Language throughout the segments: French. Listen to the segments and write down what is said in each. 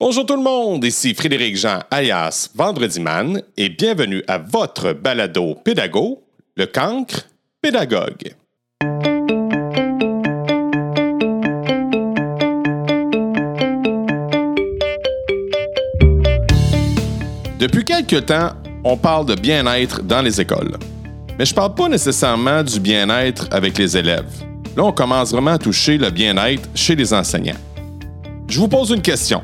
Bonjour tout le monde, ici Frédéric Jean alias Vendredi Man et bienvenue à votre balado pédago, le cancre pédagogue. Depuis quelques temps, on parle de bien-être dans les écoles. Mais je parle pas nécessairement du bien-être avec les élèves. Là, on commence vraiment à toucher le bien-être chez les enseignants. Je vous pose une question.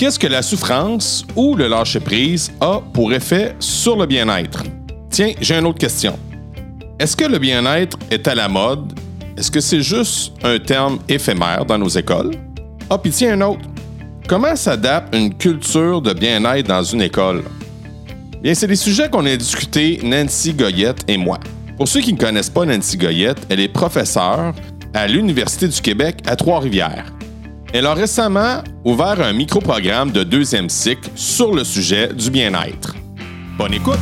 Qu'est-ce que la souffrance ou le lâcher-prise a pour effet sur le bien-être? Tiens, j'ai une autre question. Est-ce que le bien-être est à la mode? Est-ce que c'est juste un terme éphémère dans nos écoles? Ah, puis tiens, un autre. Comment s'adapte une culture de bien-être dans une école? Bien, c'est des sujets qu'on a discutés Nancy Goyette et moi. Pour ceux qui ne connaissent pas Nancy Goyette, elle est professeure à l'Université du Québec à Trois-Rivières. Elle a récemment ouvert un micro-programme de deuxième cycle sur le sujet du bien-être. Bonne écoute!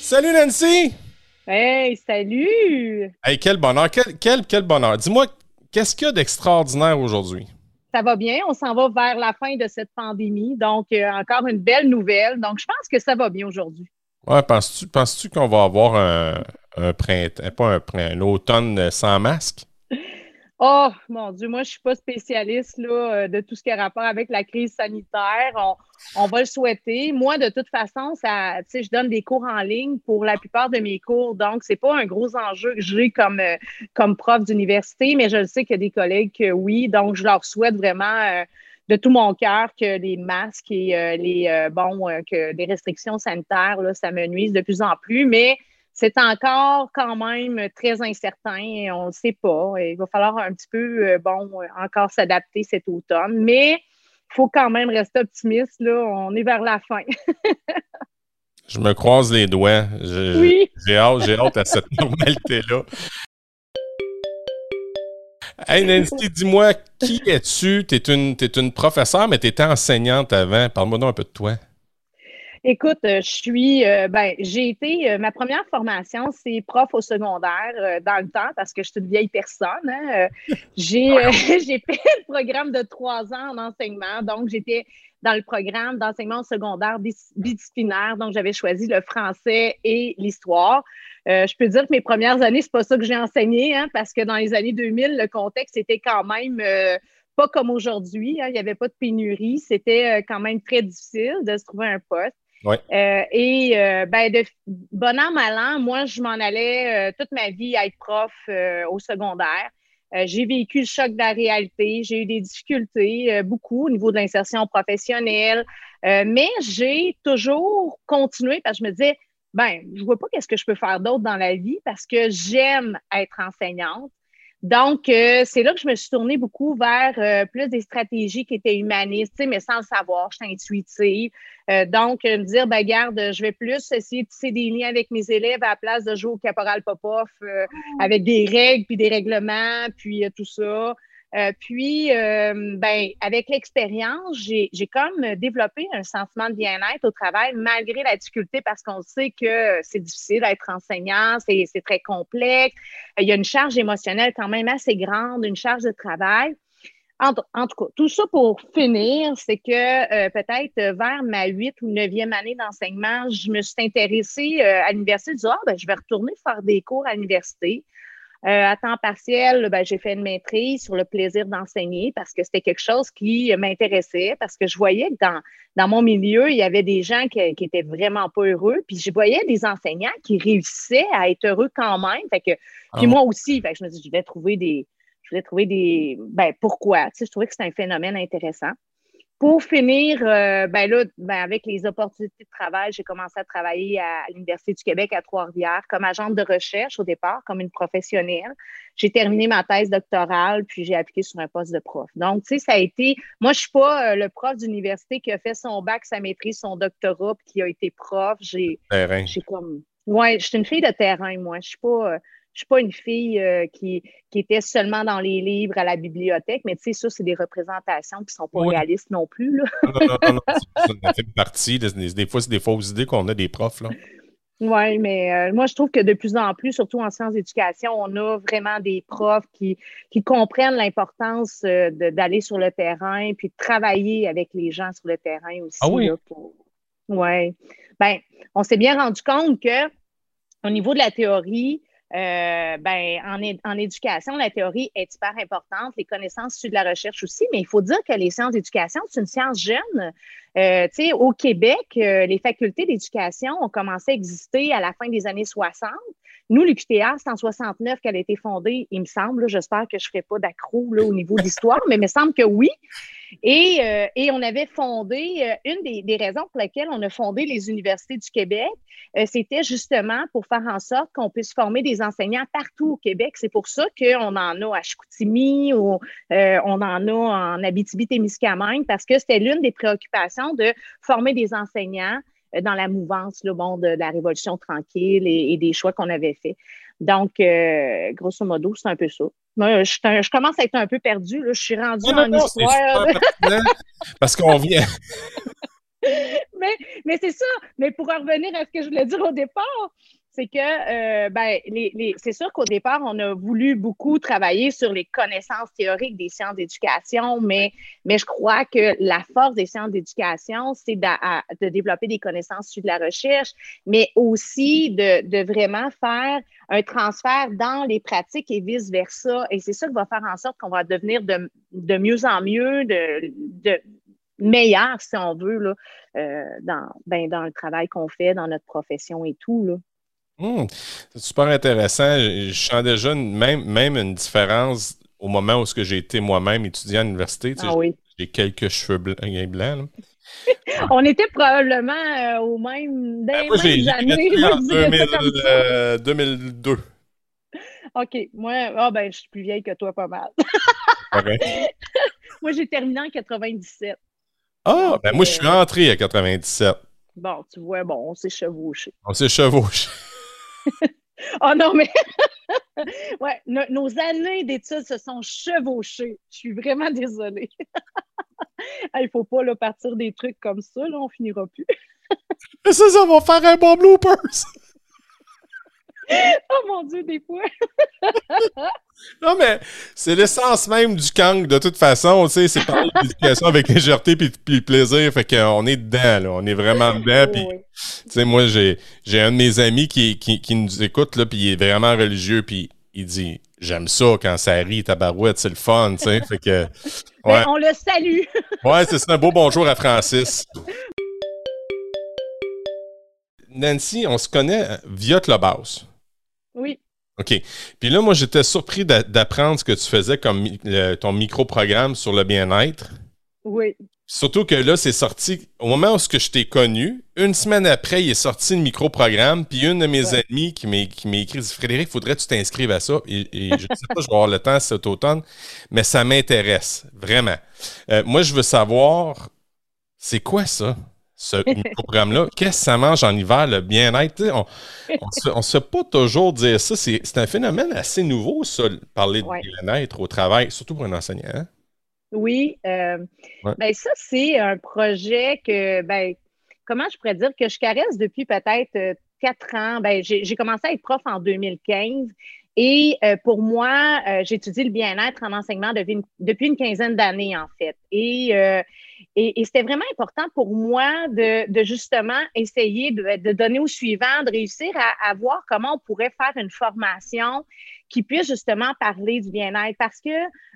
Salut Nancy! Hey, salut! Hey, quel bonheur! Quel, quel, quel bonheur! Dis-moi, qu'est-ce qu'il y a d'extraordinaire aujourd'hui? Ça va bien, on s'en va vers la fin de cette pandémie, donc euh, encore une belle nouvelle. Donc, je pense que ça va bien aujourd'hui. Ouais, penses-tu penses qu'on va avoir un, un printemps, pas un printemps, un automne sans masque? Oh, mon Dieu, moi, je ne suis pas spécialiste là, euh, de tout ce qui a rapport avec la crise sanitaire. On, va le souhaiter. Moi, de toute façon, ça, je donne des cours en ligne pour la plupart de mes cours. Donc, ce n'est pas un gros enjeu que j'ai comme, euh, comme prof d'université, mais je sais qu'il y a des collègues que oui. Donc, je leur souhaite vraiment euh, de tout mon cœur que les masques et les, bon, que les restrictions sanitaires, là, ça me nuise de plus en plus. Mais c'est encore quand même très incertain. On ne sait pas. Il va falloir un petit peu, euh, bon, encore s'adapter cet automne. Mais il faut quand même rester optimiste. Là. On est vers la fin. Je me croise les doigts. oui. J'ai hâte, j'ai hâte à cette normalité-là. Hey Nancy, dis-moi, qui es-tu? Tu es une, es une professeure, mais tu étais enseignante avant. Parle-moi un peu de toi. Écoute, euh, je suis, euh, ben, j'ai été, euh, ma première formation, c'est prof au secondaire dans le temps parce que je suis une vieille personne. Hein, j'ai, j'ai fait le programme de trois ans en enseignement, donc j'étais dans le programme d'enseignement secondaire bidisciplinaire, donc j'avais choisi le français et l'histoire. je peux dire que mes premières années, c'est pas ça que j'ai enseigné, hein, parce que dans les années 2000, le contexte était quand même pas comme aujourd'hui. Hein, il n'y avait pas de pénurie. C'était quand même très difficile de se trouver un poste. Euh, et euh, ben, de bon an, mal an, moi, je m'en allais euh, toute ma vie à être prof au secondaire. j'ai vécu le choc de la réalité, j'ai eu des difficultés, beaucoup au niveau de l'insertion professionnelle, mais j'ai toujours continué parce que je me disais, ben, je vois pas qu'est-ce que je peux faire d'autre dans la vie parce que j'aime être enseignante. Donc, euh, c'est là que je me suis tournée beaucoup vers euh, plus des stratégies qui étaient humanistes, mais sans le savoir, je suis intuitive. Euh, donc, me dire, ben, garde, je vais plus essayer de tisser des liens avec mes élèves à la place de jouer au caporal Popov mmh. avec des règles, puis des règlements, puis tout ça. Euh, puis, euh, ben, avec l'expérience, j'ai comme développé un sentiment de bien-être au travail, malgré la difficulté, parce qu'on sait que c'est difficile d'être enseignant, c'est très complexe. Il y a une charge émotionnelle quand même assez grande, une charge de travail. En, tout cas, tout ça pour finir, c'est que euh, peut-être vers ma huit ou neuvième année d'enseignement, je me suis intéressée à l'université. Je ah, ben, je vais retourner faire des cours à l'université. Euh, à temps partiel, ben, j'ai fait une maîtrise sur le plaisir d'enseigner parce que c'était quelque chose qui m'intéressait, parce que je voyais que dans, dans mon milieu, il y avait des gens qui, qui étaient vraiment pas heureux, puis je voyais des enseignants qui réussissaient à être heureux quand même. Fait que, puis ah moi aussi, fait que je me dis, je vais trouver des, je vais trouver des, ben pourquoi? Tu sais, je trouvais que c'était un phénomène intéressant. Pour finir, euh, ben là, ben avec les opportunités de travail, j'ai commencé à travailler à l'Université du Québec à Trois-Rivières comme agente de recherche au départ, comme une professionnelle. J'ai terminé ma thèse doctorale, puis j'ai appliqué sur un poste de prof. Donc, tu sais, ça a été. Moi, je suis pas euh, le prof d'université qui a fait son bac, sa maîtrise, son doctorat, puis qui a été prof. J'ai. J'ai comme. Ouais, je suis une fille de terrain, moi. Je suis pas. Euh, suis pas une fille euh, qui, était seulement dans les livres à la bibliothèque, mais tu sais, ça, c'est des représentations qui sont pas réalistes non plus. Là. non, non, non, ça fait partie. Des, fois, c'est des fausses idées qu'on a des profs. Là. Oui, mais euh, moi, je trouve que de plus en plus, surtout en sciences d'éducation, on a vraiment des profs qui, qui comprennent l'importance euh, d'aller sur le terrain puis de travailler avec les gens sur le terrain aussi. Ah oui? Oui. Ben, on s'est bien rendu compte que au niveau de la théorie, euh, ben, en, en, éducation, la théorie est hyper importante, les connaissances issues de la recherche aussi, mais il faut dire que les sciences d'éducation, c'est une science jeune. Euh, au Québec, euh, les facultés d'éducation ont commencé à exister à la fin des années 60. Nous, l'UQTA, c'est en 69 qu'elle a été fondée, il me semble. J'espère que je ne ferai pas d'accro au niveau de l'histoire, mais il me semble que oui. Et, euh, on avait fondé, euh, une des, raisons pour lesquelles on a fondé les universités du Québec, euh, c'était justement pour faire en sorte qu'on puisse former des enseignants partout au Québec. C'est pour ça qu'on en a à Chicoutimi ou on en a en Abitibi-Témiscamingue, parce que c'était l'une des préoccupations de former des enseignants dans la mouvance le bon, de, la Révolution tranquille et, des choix qu'on avait faits. Donc, euh, grosso modo, c'est un peu ça. Moi, je, commence à être un peu perdu. Je suis rendue en histoire. parce qu'on vient. mais mais c'est ça. Mais pour en revenir à ce que je voulais dire au départ, c'est que euh, ben, les, c'est sûr qu'au départ, on a voulu beaucoup travailler sur les connaissances théoriques des sciences d'éducation, mais, mais je crois que la force des sciences d'éducation, c'est de, développer des connaissances sur de la recherche, mais aussi de, de, vraiment faire un transfert dans les pratiques et vice-versa. Et c'est ça qui va faire en sorte qu'on va devenir de, de mieux en mieux, de, de meilleur, si on veut, là, euh, dans, ben, dans le travail qu'on fait, dans notre profession et tout. Là. Hmm. c'est super intéressant. Je, sens déjà même, même une différence au moment où j'ai été moi-même étudiant à l'université. Ah j'ai quelques cheveux blancs. blancs On était probablement euh, au même moi, j'ai années. En 2002. Euh, OK. Moi, oh, ben, je suis plus vieille que toi, pas mal. moi, j'ai terminé en 97. Ah, ben moi, je suis rentré à 97. Bon, tu vois, bon, on s'est chevauché. On s'est chevauché. Oh non, mais ouais, nos années d'études se sont chevauchées. Je suis vraiment désolée. Il ne faut pas là, partir des trucs comme ça, là, on finira plus. mais ça, ça va faire un bon bloopers! Oh mon Dieu, des fois! non, mais c'est l'essence même du Kang, de toute façon. Tu sais, c'est parler d'éducation avec légèreté puis, puis plaisir. Fait qu'on est dedans, là. On est vraiment dedans. Puis, tu sais, moi, j'ai, j'ai un de mes amis qui, qui, qui nous écoute, là, puis il est vraiment religieux, puis il dit J'aime ça quand ça rit, tabarouette, c'est le fun, tu sais. Fait que. Ben, ouais. on le salue. ouais, c'est ça. Un beau bonjour à Francis. Nancy, on se connaît via Clubhouse. Oui. OK. Puis là, moi, j'étais surpris d'apprendre ce que tu faisais comme ton micro-programme sur le bien-être. Oui. Surtout que là, c'est sorti au moment où je t'ai connu. Une semaine après, il est sorti le micro-programme. Puis une de mes amies qui m'a écrit Frédéric, faudrait que tu t'inscrives à ça. Et, je ne sais pas, je vais avoir le temps cet automne, mais ça m'intéresse vraiment. Euh, moi, je veux savoir, c'est quoi ça? Ce programme-là. Qu'est-ce que ça mange en hiver, le bien-être? On ne se, fait pas toujours dire ça. C'est un phénomène assez nouveau, ça, parler de bien-être au travail, surtout pour un enseignant. Hein? Oui. Euh, ben, ça, c'est un projet que, ben, comment je pourrais dire, que je caresse depuis peut-être euh, quatre ans. Ben, J'ai commencé à être prof en 2015 et euh, pour moi, j'étudie le bien-être en enseignement depuis une, depuis une quinzaine d'années, en fait. Et et, c'était vraiment important pour moi de, justement essayer de, donner au suivant, de réussir à, voir comment on pourrait faire une formation qui puisse justement parler du bien-être. Parce que,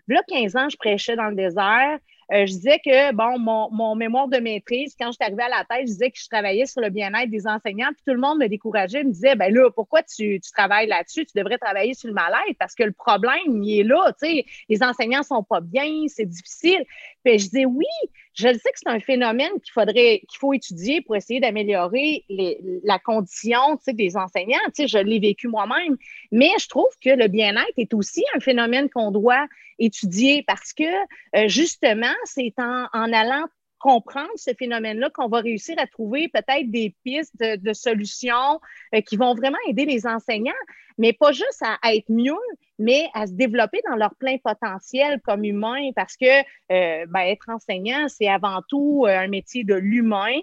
là, 15 ans, je prêchais dans le désert. Euh, je disais que, bon, mon, mémoire de maîtrise, quand je suis arrivée à la tête, je disais que je travaillais sur le bien-être des enseignants, puis tout le monde me décourageait, me disait, ben là, pourquoi tu, travailles là-dessus? Tu devrais travailler sur le mal-être parce que le problème, il est là, tu sais, les enseignants sont pas bien, c'est difficile. Puis je disais, oui, je sais que c'est un phénomène qu'il faudrait, qu'il faut étudier pour essayer d'améliorer la condition, des enseignants. Je l'ai vécu moi-même, mais je trouve que le bien-être est aussi un phénomène qu'on doit étudier parce que, euh, justement, c'est en, allant comprendre ce phénomène-là qu'on va réussir à trouver peut-être des pistes de, solutions euh, qui vont vraiment aider les enseignants, mais pas juste à, être mieux, mais à se développer dans leur plein potentiel comme humain, parce que euh, ben, être enseignant, c'est avant tout euh, un métier de l'humain.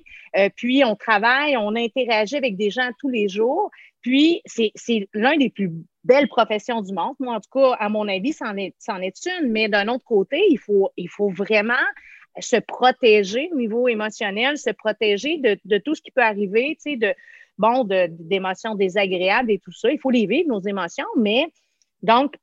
puis on travaille, on interagit avec des gens tous les jours. Puis c'est l'un des plus belles professions du monde. Moi, en tout cas, à mon avis, c'en est, est une. Mais d'un autre côté, il faut, il faut vraiment se protéger au niveau émotionnel, se protéger de, tout ce qui peut arriver, tu sais, de, bon, d'émotions désagréables et tout ça. Il faut les vivre, nos émotions, mais donc,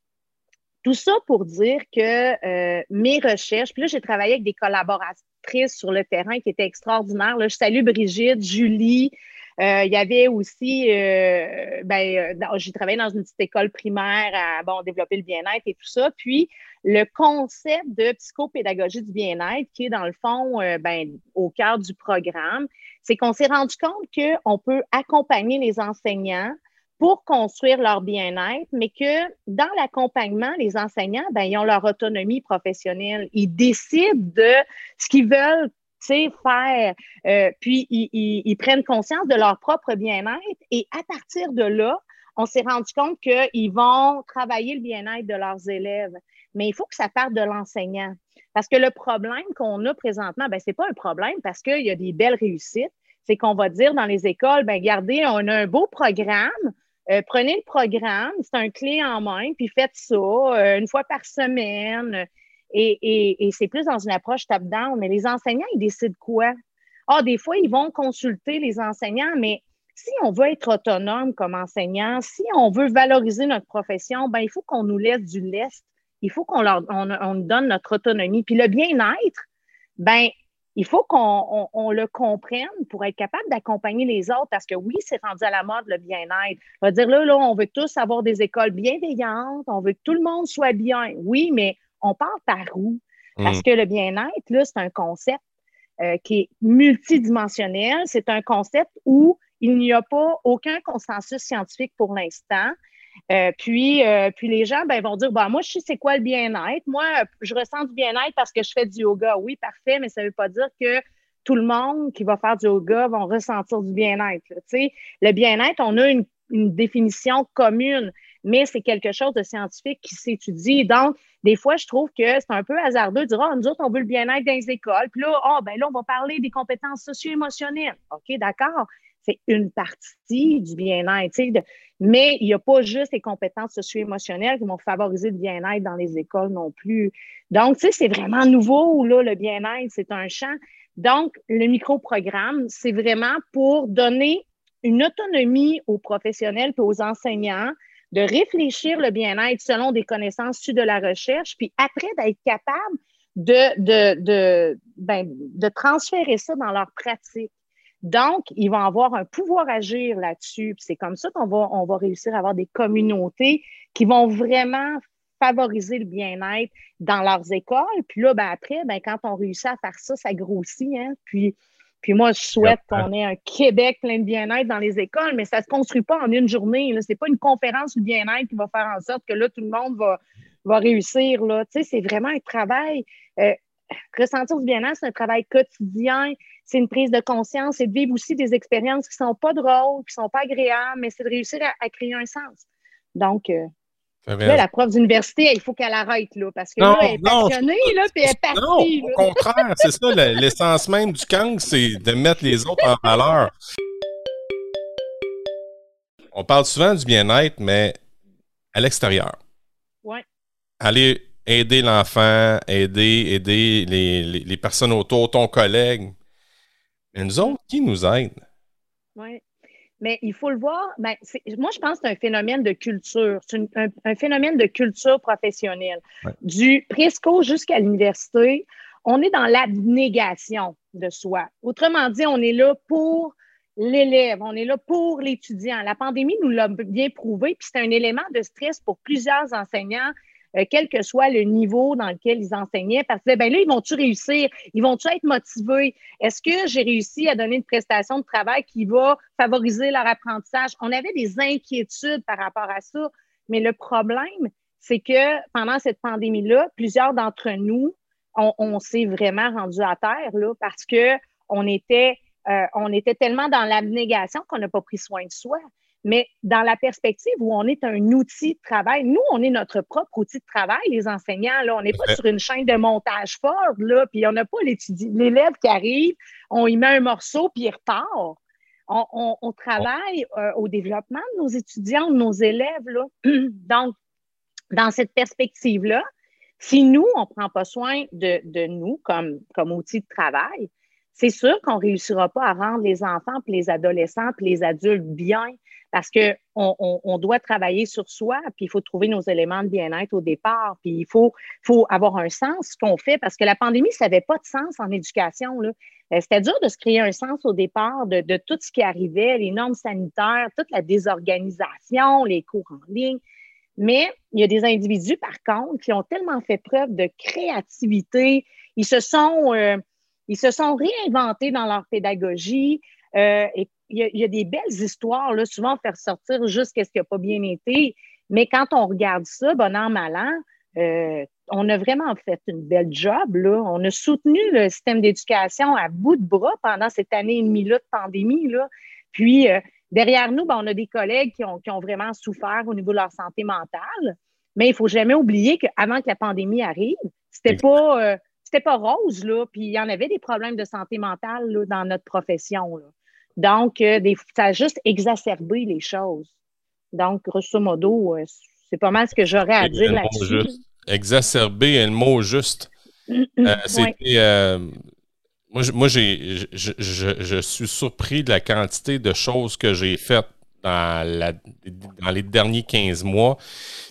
tout ça pour dire que euh, mes recherches, puis là, j'ai travaillé avec des collaboratrices sur le terrain qui étaient extraordinaires. Là, je salue Brigitte, Julie, euh, il y avait aussi, euh, ben, euh, j'ai travaillé dans une petite école primaire à bon, développer le bien-être et tout ça. Puis, le concept de psychopédagogie du bien-être, qui est dans le fond ben, au cœur du programme, c'est qu'on s'est rendu compte qu'on peut accompagner les enseignants pour construire leur bien-être, mais que dans l'accompagnement, les enseignants, ben, ils ont leur autonomie professionnelle. Ils décident de ce qu'ils veulent faire. Euh, puis, ils, prennent conscience de leur propre bien-être et à partir de là, on s'est rendu compte qu'ils vont travailler le bien-être de leurs élèves. Mais il faut que ça parte de l'enseignant. Parce que le problème qu'on a présentement, ben, ce n'est pas un problème parce qu'il y a des belles réussites. C'est qu'on va dire dans les écoles, ben, regardez, on a un beau programme. Euh, prenez le programme, c'est un clé en main, puis faites ça euh, une fois par semaine. Et, c'est plus dans une approche top-down. Mais les enseignants, ils décident quoi? Ah, des fois, ils vont consulter les enseignants, mais si on veut être autonome comme enseignant, si on veut valoriser notre profession, ben, il faut qu'on nous laisse du lest. Il faut qu'on leur on, donne notre autonomie. Puis le bien-être, ben, il faut qu'on le comprenne pour être capable d'accompagner les autres parce que oui, c'est rendu à la mode le bien-être. On va dire là, là, on veut tous avoir des écoles bienveillantes, on veut que tout le monde soit bien. Oui, mais on part par où? Parce mm. que le bien-être, là, c'est un concept euh, qui est multidimensionnel. C'est un concept où il n'y a pas aucun consensus scientifique pour l'instant. Euh, puis, euh, puis les gens ben, vont dire bah, Moi, je sais c'est quoi le bien-être. Moi, je ressens du bien-être parce que je fais du yoga. Oui, parfait, mais ça ne veut pas dire que tout le monde qui va faire du yoga va ressentir du bien-être. Le bien-être, on a une, définition commune mais c'est quelque chose de scientifique qui s'étudie. Donc, des fois, je trouve que c'est un peu hasardeux de dire, ah, nous autres, on veut le bien-être dans les écoles. Puis là, ah, ben là, on va parler des compétences socio-émotionnelles. OK, d'accord? C'est une partie du bien-être. Mais il n'y a pas juste les compétences socio-émotionnelles qui vont favoriser le bien-être dans les écoles non plus. Donc, c'est vraiment nouveau, là, le bien-être, c'est un champ. Donc, le micro-programme, c'est vraiment pour donner une autonomie aux professionnels et aux enseignants de réfléchir le bien-être selon des connaissances issues de la recherche, puis après d'être capable de, de, de, ben, de transférer ça dans leur pratique. Donc, ils vont avoir un pouvoir agir là-dessus. C'est comme ça qu'on va, on va réussir à avoir des communautés qui vont vraiment favoriser le bien-être dans leurs écoles. Puis là, ben après, ben, quand on réussit à faire ça, ça grossit. Hein? Puis puis moi, je souhaite qu'on ait un Québec plein de bien-être dans les écoles, mais ça ne se construit pas en une journée. Ce n'est pas une conférence du bien-être qui va faire en sorte que là, tout le monde va, va réussir. Là. C'est vraiment un travail. Euh, ressentir du bien-être, c'est un travail quotidien. C'est une prise de conscience. C'est de vivre aussi des expériences qui ne sont pas drôles, qui ne sont pas agréables, mais c'est de réussir à, créer un sens. Donc, euh, Là, la prof d'université, il faut qu'elle arrête, là, parce que là, elle est passionnée, là, puis elle est partie. Non, au contraire, c'est ça, l'essence même du Kang, c'est de mettre les autres en valeur. On parle souvent du bien-être, mais à l'extérieur. Oui. Aller aider l'enfant, aider, aider les, les, personnes autour, ton collègue. Mais nous autres, qui nous aide? Oui. Mais il faut le voir, ben, moi, je pense que c'est un phénomène de culture. C'est un, phénomène de culture professionnelle. Du presco jusqu'à l'université, on est dans l'abnégation de soi. Autrement dit, on est là pour l'élève, on est là pour l'étudiant. La pandémie nous l'a bien prouvé, puis c'est un élément de stress pour plusieurs enseignants euh, quel que soit le niveau dans lequel ils enseignaient, parce que ben là, ils vont-tu réussir? Ils vont-tu être motivés? Est-ce que j'ai réussi à donner une prestation de travail qui va favoriser leur apprentissage? On avait des inquiétudes par rapport à ça, mais le problème, c'est que pendant cette pandémie-là, plusieurs d'entre nous on, s'est vraiment rendu à terre là, parce qu'on était, euh, on était tellement dans l'abnégation qu'on n'a pas pris soin de soi. Mais dans la perspective où on est un outil de travail, nous, on est notre propre outil de travail, les enseignants. Là, on n'est pas sur une chaîne de montage fort, là, puis on n'a pas l'élève qui arrive, on y met un morceau, puis il repart. On, travaille euh, au développement de nos étudiants, de nos élèves. Là. Donc, dans cette perspective-là, si nous, on ne prend pas soin de, nous comme, comme outil de travail, c'est sûr qu'on ne réussira pas à rendre les enfants, puis les adolescents, puis les adultes bien parce qu'on on, doit travailler sur soi, puis il faut trouver nos éléments de bien-être au départ, puis il faut, avoir un sens qu'on fait, parce que la pandémie, ça n'avait pas de sens en éducation. Là. Euh, c'était dur de se créer un sens au départ de, de, tout ce qui arrivait, les normes sanitaires, toute la désorganisation, les cours en ligne. Mais il y a des individus, par contre, qui ont tellement fait preuve de créativité, ils se sont, euh, ils se sont réinventés dans leur pédagogie. Euh, et il y, a, des belles histoires, là, souvent faire sortir juste ce qui n'a pas bien été. Mais quand on regarde ça, bon an, mal an, euh, on a vraiment fait une belle job. Là. On a soutenu le système d'éducation à bout de bras pendant cette année et demie-là de pandémie. Là. Puis, euh, derrière nous, ben, on a des collègues qui ont, qui ont, vraiment souffert au niveau de leur santé mentale. Mais il ne faut jamais oublier qu'avant que la pandémie arrive, c'était pas, euh, c'était pas rose, là. Puis il y en avait des problèmes de santé mentale là, dans notre profession. Là. Donc, euh, ça a juste exacerbé les choses. Donc, grosso modo, euh, c'est pas mal ce que j'aurais à dire là-dessus. Exacerbé est le mot juste. Euh, c'était. moi, je, suis surpris de la quantité de choses que j'ai faites dans, dans les derniers 15 mois.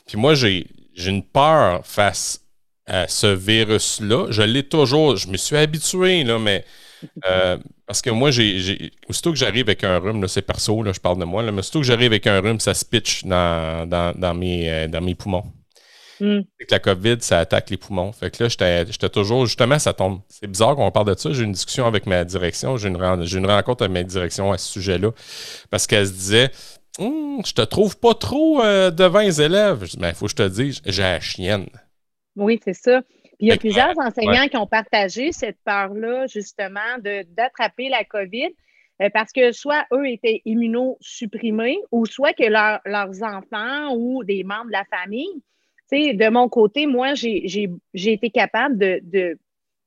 Puis moi, j'ai une peur face à ce virus-là. Je l'ai toujours. Je me suis habitué, là, mais euh, parce que moi, j'ai, aussitôt que j'arrive avec un rhume, c'est perso, là, je parle de moi, là, mais aussitôt que j'arrive avec un rhume, ça se pitch dans, dans, mes, euh, dans mes poumons. Mm. La COVID, ça attaque les poumons. Fait que là, j'étais, toujours, justement, ça tombe. C'est bizarre qu'on parle de ça. J'ai une discussion avec ma direction, j'ai une, une rencontre avec ma direction à ce sujet-là, parce qu'elle se disait hum, Je te trouve pas trop euh, devant les élèves. Je dis Ben, il faut que je te dise, j'ai la chienne. Oui, c'est ça il y a plusieurs enseignants qui ont partagé cette peur-là, justement, d'attraper la COVID euh, parce que soit eux étaient immunosupprimés ou soit que leurs enfants ou des membres de la famille. Tu sais, de mon côté, moi, j'ai été capable de,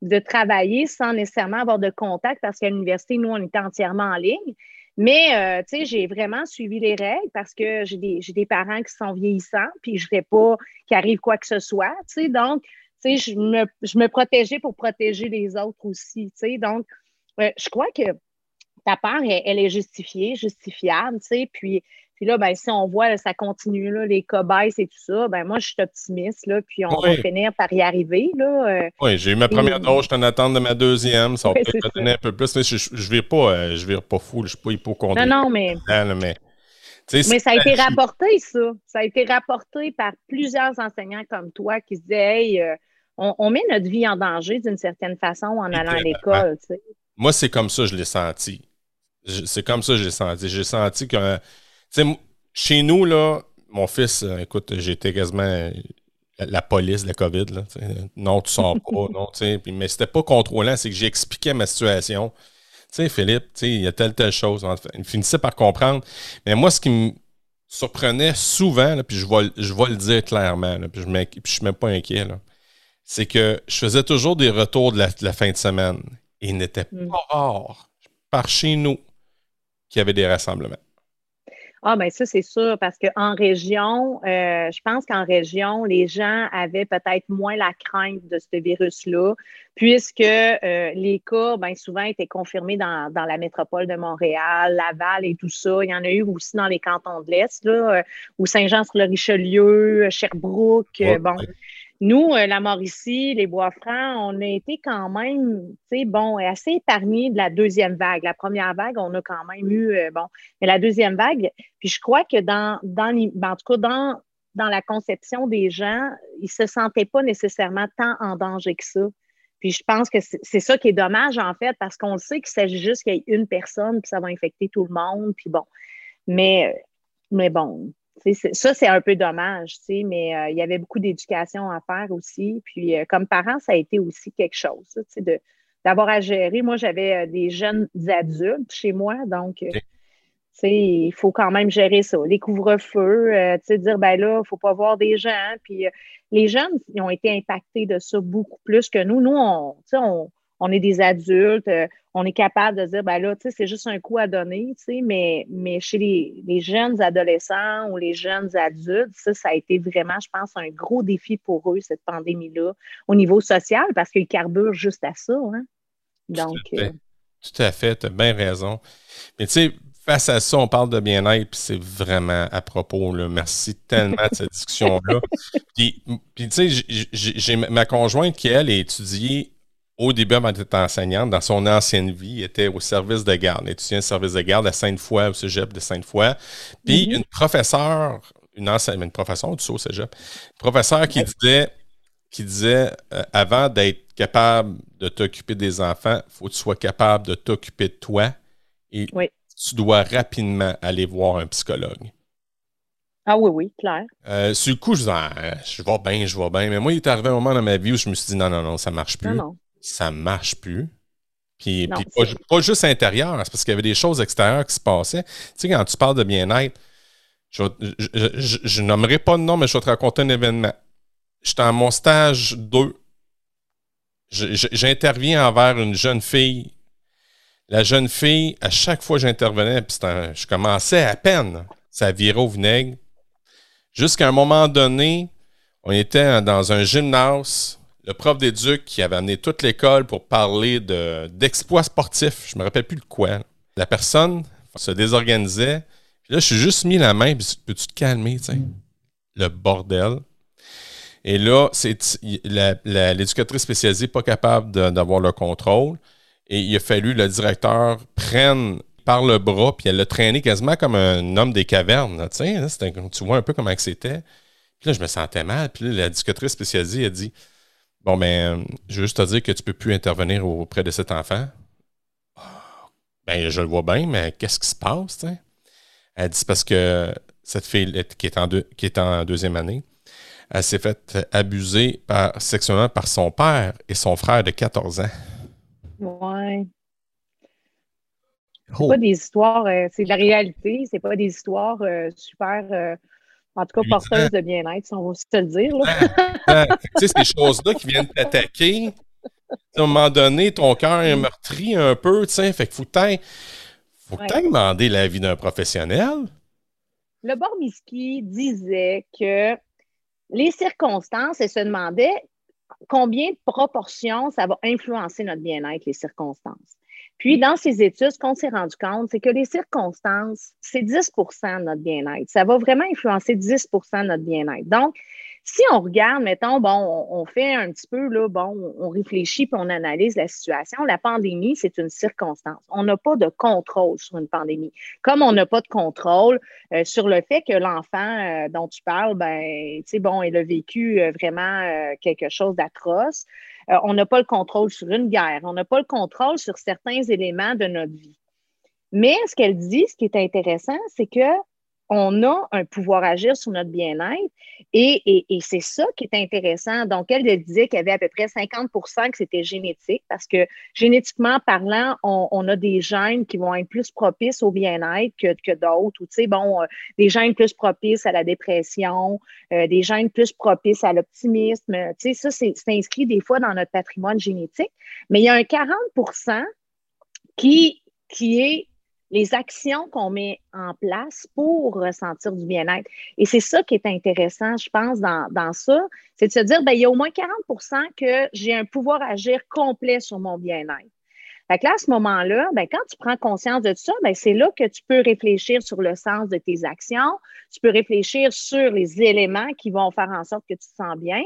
de, travailler sans nécessairement avoir de contact parce qu'à l'université, nous, on était entièrement en ligne. Mais, euh, tu sais, j'ai vraiment suivi les règles parce que j'ai des, des, parents qui sont vieillissants, puis je ne voudrais pas qu'il arrive quoi que ce soit, tu sais. Donc, je me, je me protégeais pour protéger les autres aussi, Donc, je crois que ta part, elle, est justifiée, justifiable, puis, puis là, ben, si on voit, ça continue, là, les cobayes et tout ça, ben, moi, je suis optimiste, là, puis on va finir par y arriver, là. Euh. oui, j'ai eu ma première dose, je suis en attente de ma deuxième, ça va peut-être donner un peu plus, mais je ne vire pas, euh, je vire pas fou, je ne suis pas hypochondriaque. Non, non, mais... mais ça a été rapporté, ça. Ça a été rapporté par plusieurs enseignants comme toi qui se disaient, hey, euh, on, met notre vie en danger d'une certaine façon en allant à l'école. Moi, c'est comme ça que je l'ai senti. C'est comme ça que je l'ai senti. J'ai senti que, chez nous, là, mon fils, euh, écoute, j'étais quasiment la police de la COVID. Là, non, tu sors pas, non, puis, mais c'était pas contrôlant, c'est que j'expliquais ma situation. Tu sais, Philippe, il y a telle, telle chose. Il finissait par comprendre. Mais moi, ce qui me surprenait souvent, puis je vais, je le dire clairement, puis je ne suis même pas inquiet, c'est que je faisais toujours des retours de la, fin de semaine. Et il n'était mm. pas rare, par chez nous, qu'il y avait des rassemblements. Ah, bien, ça, c'est sûr, parce qu'en région, euh, je pense qu'en région, les gens avaient peut-être moins la crainte de ce virus-là, puisque euh, les cas, bien, souvent, étaient confirmés dans, la métropole de Montréal, Laval et tout ça. Il y en a eu aussi dans les cantons de l'Est, là, euh, ou Saint-Jean-sur-le-Richelieu, Sherbrooke. bon. Nous, euh, la Mauricie, les Bois-Francs, on a été quand même, tu sais, bon, assez épargnés de la deuxième vague. La première vague, on a quand même eu, euh, bon, mais la deuxième vague, puis je crois que dans, dans ben, en tout cas, dans, dans la conception des gens, ils se sentaient pas nécessairement tant en danger que ça. Puis je pense que c'est ça qui est dommage, en fait, parce qu'on sait qu'il s'agit juste qu'il y ait une personne, puis ça va infecter tout le monde, puis bon. Mais, mais bon, ça, c'est un peu dommage, mais euh, il y avait beaucoup d'éducation à faire aussi. Puis, euh, comme parent, ça a été aussi quelque chose, de, d'avoir à gérer. Moi, j'avais des jeunes adultes chez moi, donc il faut quand même gérer ça. Les couvre-feux, dire, ben là, il ne faut pas voir des gens. Puis, les jeunes, ils ont été impactés de ça beaucoup plus que nous. Nous, on, on on est des adultes, euh, on est capable de dire, ben là, tu sais, c'est juste un coup à donner, tu sais, mais, mais chez les, jeunes adolescents ou les jeunes adultes, ça, ça a été vraiment, je pense, un gros défi pour eux, cette pandémie-là, au niveau social, parce qu'ils carburent juste à ça. Hein? Donc. Tout à fait, tu as bien raison. Mais tu sais, face à ça, on parle de bien-être, puis c'est vraiment à propos. Là. Merci tellement de cette discussion-là. Puis, puis tu sais, j'ai ma conjointe qui, elle, a étudié au début, avant d'être enseignante, dans son ancienne vie, était au service de garde, étudiant au service de garde à Sainte-Foy, au cégep de Sainte-Foy. Puis mm-hmm. une professeure, une enseignante, une professeure du au cégep, une professeure qui disait, qui disait euh, avant d'être capable de t'occuper des enfants, il faut que tu sois capable de t'occuper de toi et tu dois rapidement aller voir un psychologue. Ah oui, oui, clair. Euh, sur le coup, je disais, ah, je vais bien, je vais bien. Mais moi, il est arrivé un moment dans ma vie où je me suis dit, non, non, non, ça marche plus. Non, non ça marche plus. Puis, pas, juste intérieur, c'est parce qu'il y avait des choses extérieures qui se passaient. Tu sais, quand tu parles de bien-être, je, je, nommerai pas de nom, mais je vais te raconter un événement. J'étais en mon stage 2. J'interviens envers une jeune fille. La jeune fille, à chaque fois que j'intervenais, puis je commençais à peine, ça virait au vinaigre. Jusqu'à un moment donné, on était dans un gymnase le prof d'éduc qui avait amené toute l'école pour parler d'exploits sportifs. Je me rappelle plus de quoi. La personne se désorganisait. Puis là, je suis juste mis la main, puis peux-tu te calmer, tu? Le bordel. Et là, c'est l'éducatrice spécialisée pas capable d'avoir le contrôle. Et il a fallu le directeur prenne par le bras, puis elle l'a traîné quasiment comme un homme des cavernes. sais, tu vois un peu comment c'était. Puis là, je me sentais mal. Puis là, l'éducatrice spécialisée a dit Bon, ben, je veux juste te dire que tu ne peux plus intervenir auprès de cet enfant. Ben, je le vois bien, mais qu'est-ce qui se passe, t'sais? Elle dit parce que cette fille qui est en, qui est en deuxième année, elle s'est faite abuser par, sexuellement par son père et son frère de 14 ans. Ouais. C'est pas des histoires, euh, c'est de la réalité, c'est pas des histoires euh, super euh, en tout cas, porteuse de bien-être, si on va se le dire. tu sais, ces choses-là qui viennent t'attaquer, à un moment donné, ton cœur est meurtri un peu, tu sais, fait qu'il faut que faut que demander l'avis d'un professionnel. Le Bormiski disait que les circonstances, elle se demandait combien de proportions ça va influencer notre bien-être, les circonstances. Puis, dans ces études, ce qu'on s'est rendu compte, c'est que les circonstances, c'est 10% de notre bien-être. Ça va vraiment influencer 10% de notre bien-être. Donc, si on regarde, mettons, bon, on, fait un petit peu, là, bon, on réfléchit puis on analyse la situation. La pandémie, c'est une circonstance. On n'a pas de contrôle sur une pandémie. Comme on n'a pas de contrôle euh, sur le fait que l'enfant euh, dont tu parles, ben, tu sais, bon, il a vécu euh, vraiment quelque chose d'atroce. Euh, on n'a pas le contrôle sur une guerre, on n'a pas le contrôle sur certains éléments de notre vie. Mais ce qu'elle dit, ce qui est intéressant, c'est que on a un pouvoir agir sur notre bien-être et, c'est ça qui est intéressant. Donc, elle disait qu'il y avait à peu près 50% que c'était génétique parce que génétiquement parlant, on, a des gènes qui vont être plus propices au bien-être que, d'autres ou, tu sais, bon, euh, des gènes plus propices à la dépression, euh, des gènes plus propices à l'optimisme. Tu sais, ça, c'est inscrit des fois dans notre patrimoine génétique. Mais il y a un 40 qui, qui est les actions qu'on met en place pour ressentir du bien-être. Et c'est ça qui est intéressant, je pense, dans, dans ça, c'est de se dire, ben, il y a au moins 40 que j'ai un pouvoir agir complet sur mon bien-être. Fait à ce moment-là, ben, quand tu prends conscience de ça, ben, c'est là que tu peux réfléchir sur le sens de tes actions, tu peux réfléchir sur les éléments qui vont faire en sorte que tu te sens bien,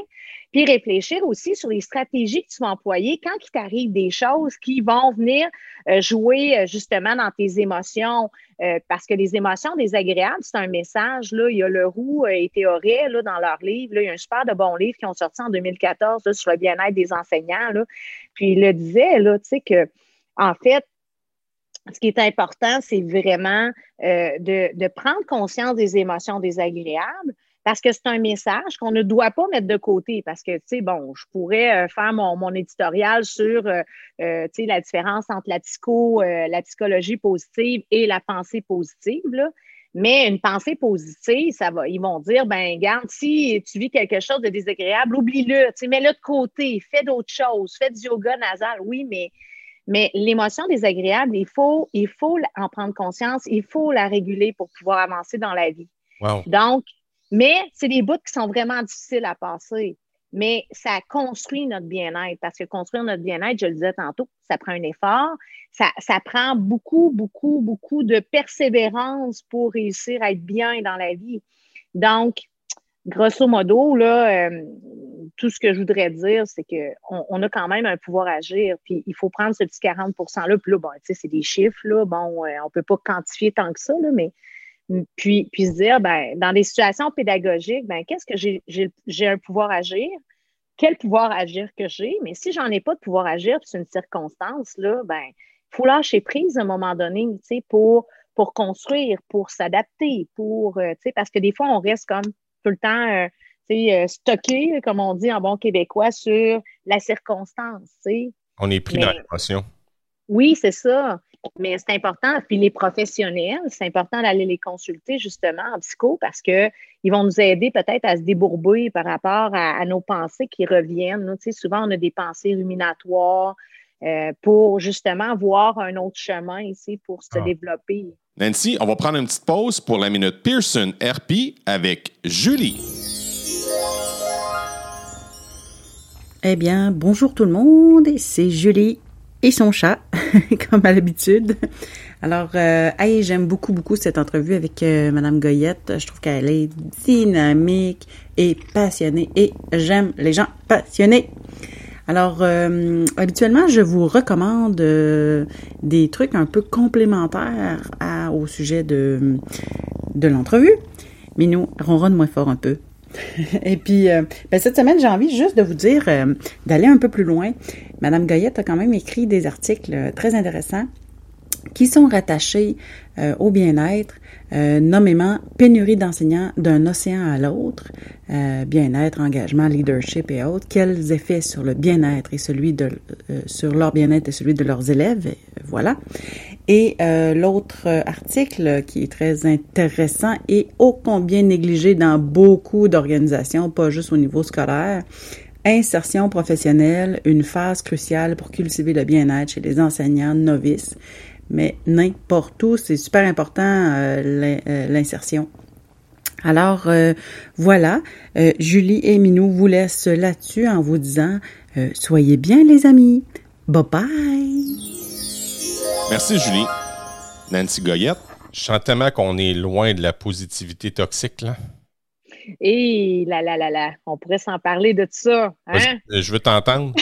puis réfléchir aussi sur les stratégies que tu vas employer quand il t'arrive des choses qui vont venir euh, jouer euh, justement dans tes émotions, euh, parce que les émotions désagréables, c'est un message. Là, il y a le Roux et Théoré là, dans leur livre. Là, il y a un super de bon livre qui ont sorti en 2014 sur le bien-être des enseignants. Là. Puis il le disait, là, tu sais, que en fait, ce qui est important, c'est vraiment euh, de, prendre conscience des émotions désagréables parce que c'est un message qu'on ne doit pas mettre de côté. Parce que, tu sais, bon, je pourrais euh, faire mon, éditorial sur, euh, tu sais, la différence entre la psycho, la psychologie positive et la pensée positive, là. Mais une pensée positive, ça va, ils vont dire, ben, garde, si tu vis quelque chose de désagréable, oublie-le, tu sais, mets-le de côté, fais d'autres choses, fais du yoga nasal, oui, mais mais l'émotion désagréable, il faut, il faut en prendre conscience, il faut la réguler pour pouvoir avancer dans la vie. Donc, mais c'est des bouts qui sont vraiment difficiles à passer. Mais ça construit notre bien-être. Parce que construire notre bien-être, je le disais tantôt, ça prend un effort, ça, ça prend beaucoup, beaucoup, beaucoup de persévérance pour réussir à être bien dans la vie. Donc, grosso modo, euh, tout ce que je voudrais dire, c'est qu'on on a quand même un pouvoir agir, puis il faut prendre ce petit 40 %-là, puis là, bon, tu sais, c'est des chiffres, là, bon, euh, on ne peut pas quantifier tant que ça, là, mais puis, puis se dire, ben, dans des situations pédagogiques, ben, qu'est-ce que j'ai, j'ai, un pouvoir agir? Quel pouvoir agir que j'ai? Mais si j'en ai pas de pouvoir agir, c'est une circonstance, là, ben, il faut lâcher prise à un moment donné, tu sais, pour, pour construire, pour s'adapter, pour, euh, tu sais, parce que des fois, on reste comme tout le temps euh, euh, stocké, comme on dit en bon québécois, sur la circonstance. On est pris dans l'émotion. Oui, c'est ça. Mais c'est important. Puis les professionnels, c'est important d'aller les consulter justement en psycho parce qu'ils vont nous aider peut-être à se débourber par rapport à, nos pensées qui reviennent. souvent, on a des pensées ruminatoires euh, pour justement voir un autre chemin ici pour se ah. développer. Nancy, on va prendre une petite pause pour la minute Pearson RP avec Julie. Eh bien, bonjour tout le monde, c'est Julie et son chat, comme à l'habitude. Alors, euh, j'aime beaucoup, beaucoup cette entrevue avec euh, Madame Goyette. Je trouve qu'elle est dynamique et passionnée et j'aime les gens passionnés. Alors, euh, habituellement, je vous recommande euh, des trucs un peu complémentaires au sujet de, de l'entrevue. Mais nous, ronronne moins fort un peu. Et puis, euh, ben, cette semaine, j'ai envie juste de vous dire d'aller un peu plus loin. Madame Goyette a quand même écrit des articles très intéressants qui sont rattachés au bien-être, euh, nommément pénurie d'enseignants d'un océan à l'autre, euh, bien-être, engagement, leadership et autres, quels effets sur le bien-être et celui de euh, sur leur bien-être et celui de leurs élèves, voilà. Et l'autre article qui est très intéressant et ô combien négligé dans beaucoup d'organisations, pas juste au niveau scolaire, insertion professionnelle, une phase cruciale pour cultiver le bien-être chez les enseignants novices mais n'importe où, c'est super important euh, euh, l'insertion. Alors euh, voilà, Julie et Minou vous laissent là-dessus en vous disant soyez bien les amis. Bye bye. Merci Julie. Nancy Goyette, je sens tellement qu'on est loin de la positivité toxique là. Et là là là là, on pourrait s'en parler de ça. Hein? Je veux t'entendre.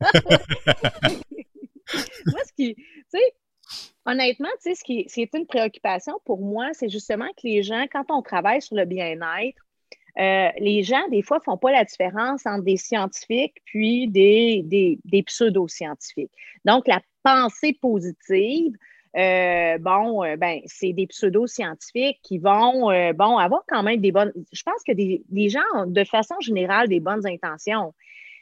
Moi, ce qui, tu sais, honnêtement, tu sais, ce qui, est une préoccupation pour moi, c'est justement que les gens, quand on travaille sur le bien-être, euh, les gens, des fois, ne font pas la différence entre des scientifiques puis des, des, pseudo-scientifiques. Donc, la pensée positive, euh, bon, euh, ben, c'est des pseudo-scientifiques qui vont, bon, avoir quand même des bonnes. Je pense que des, des gens ont, de façon générale, des bonnes intentions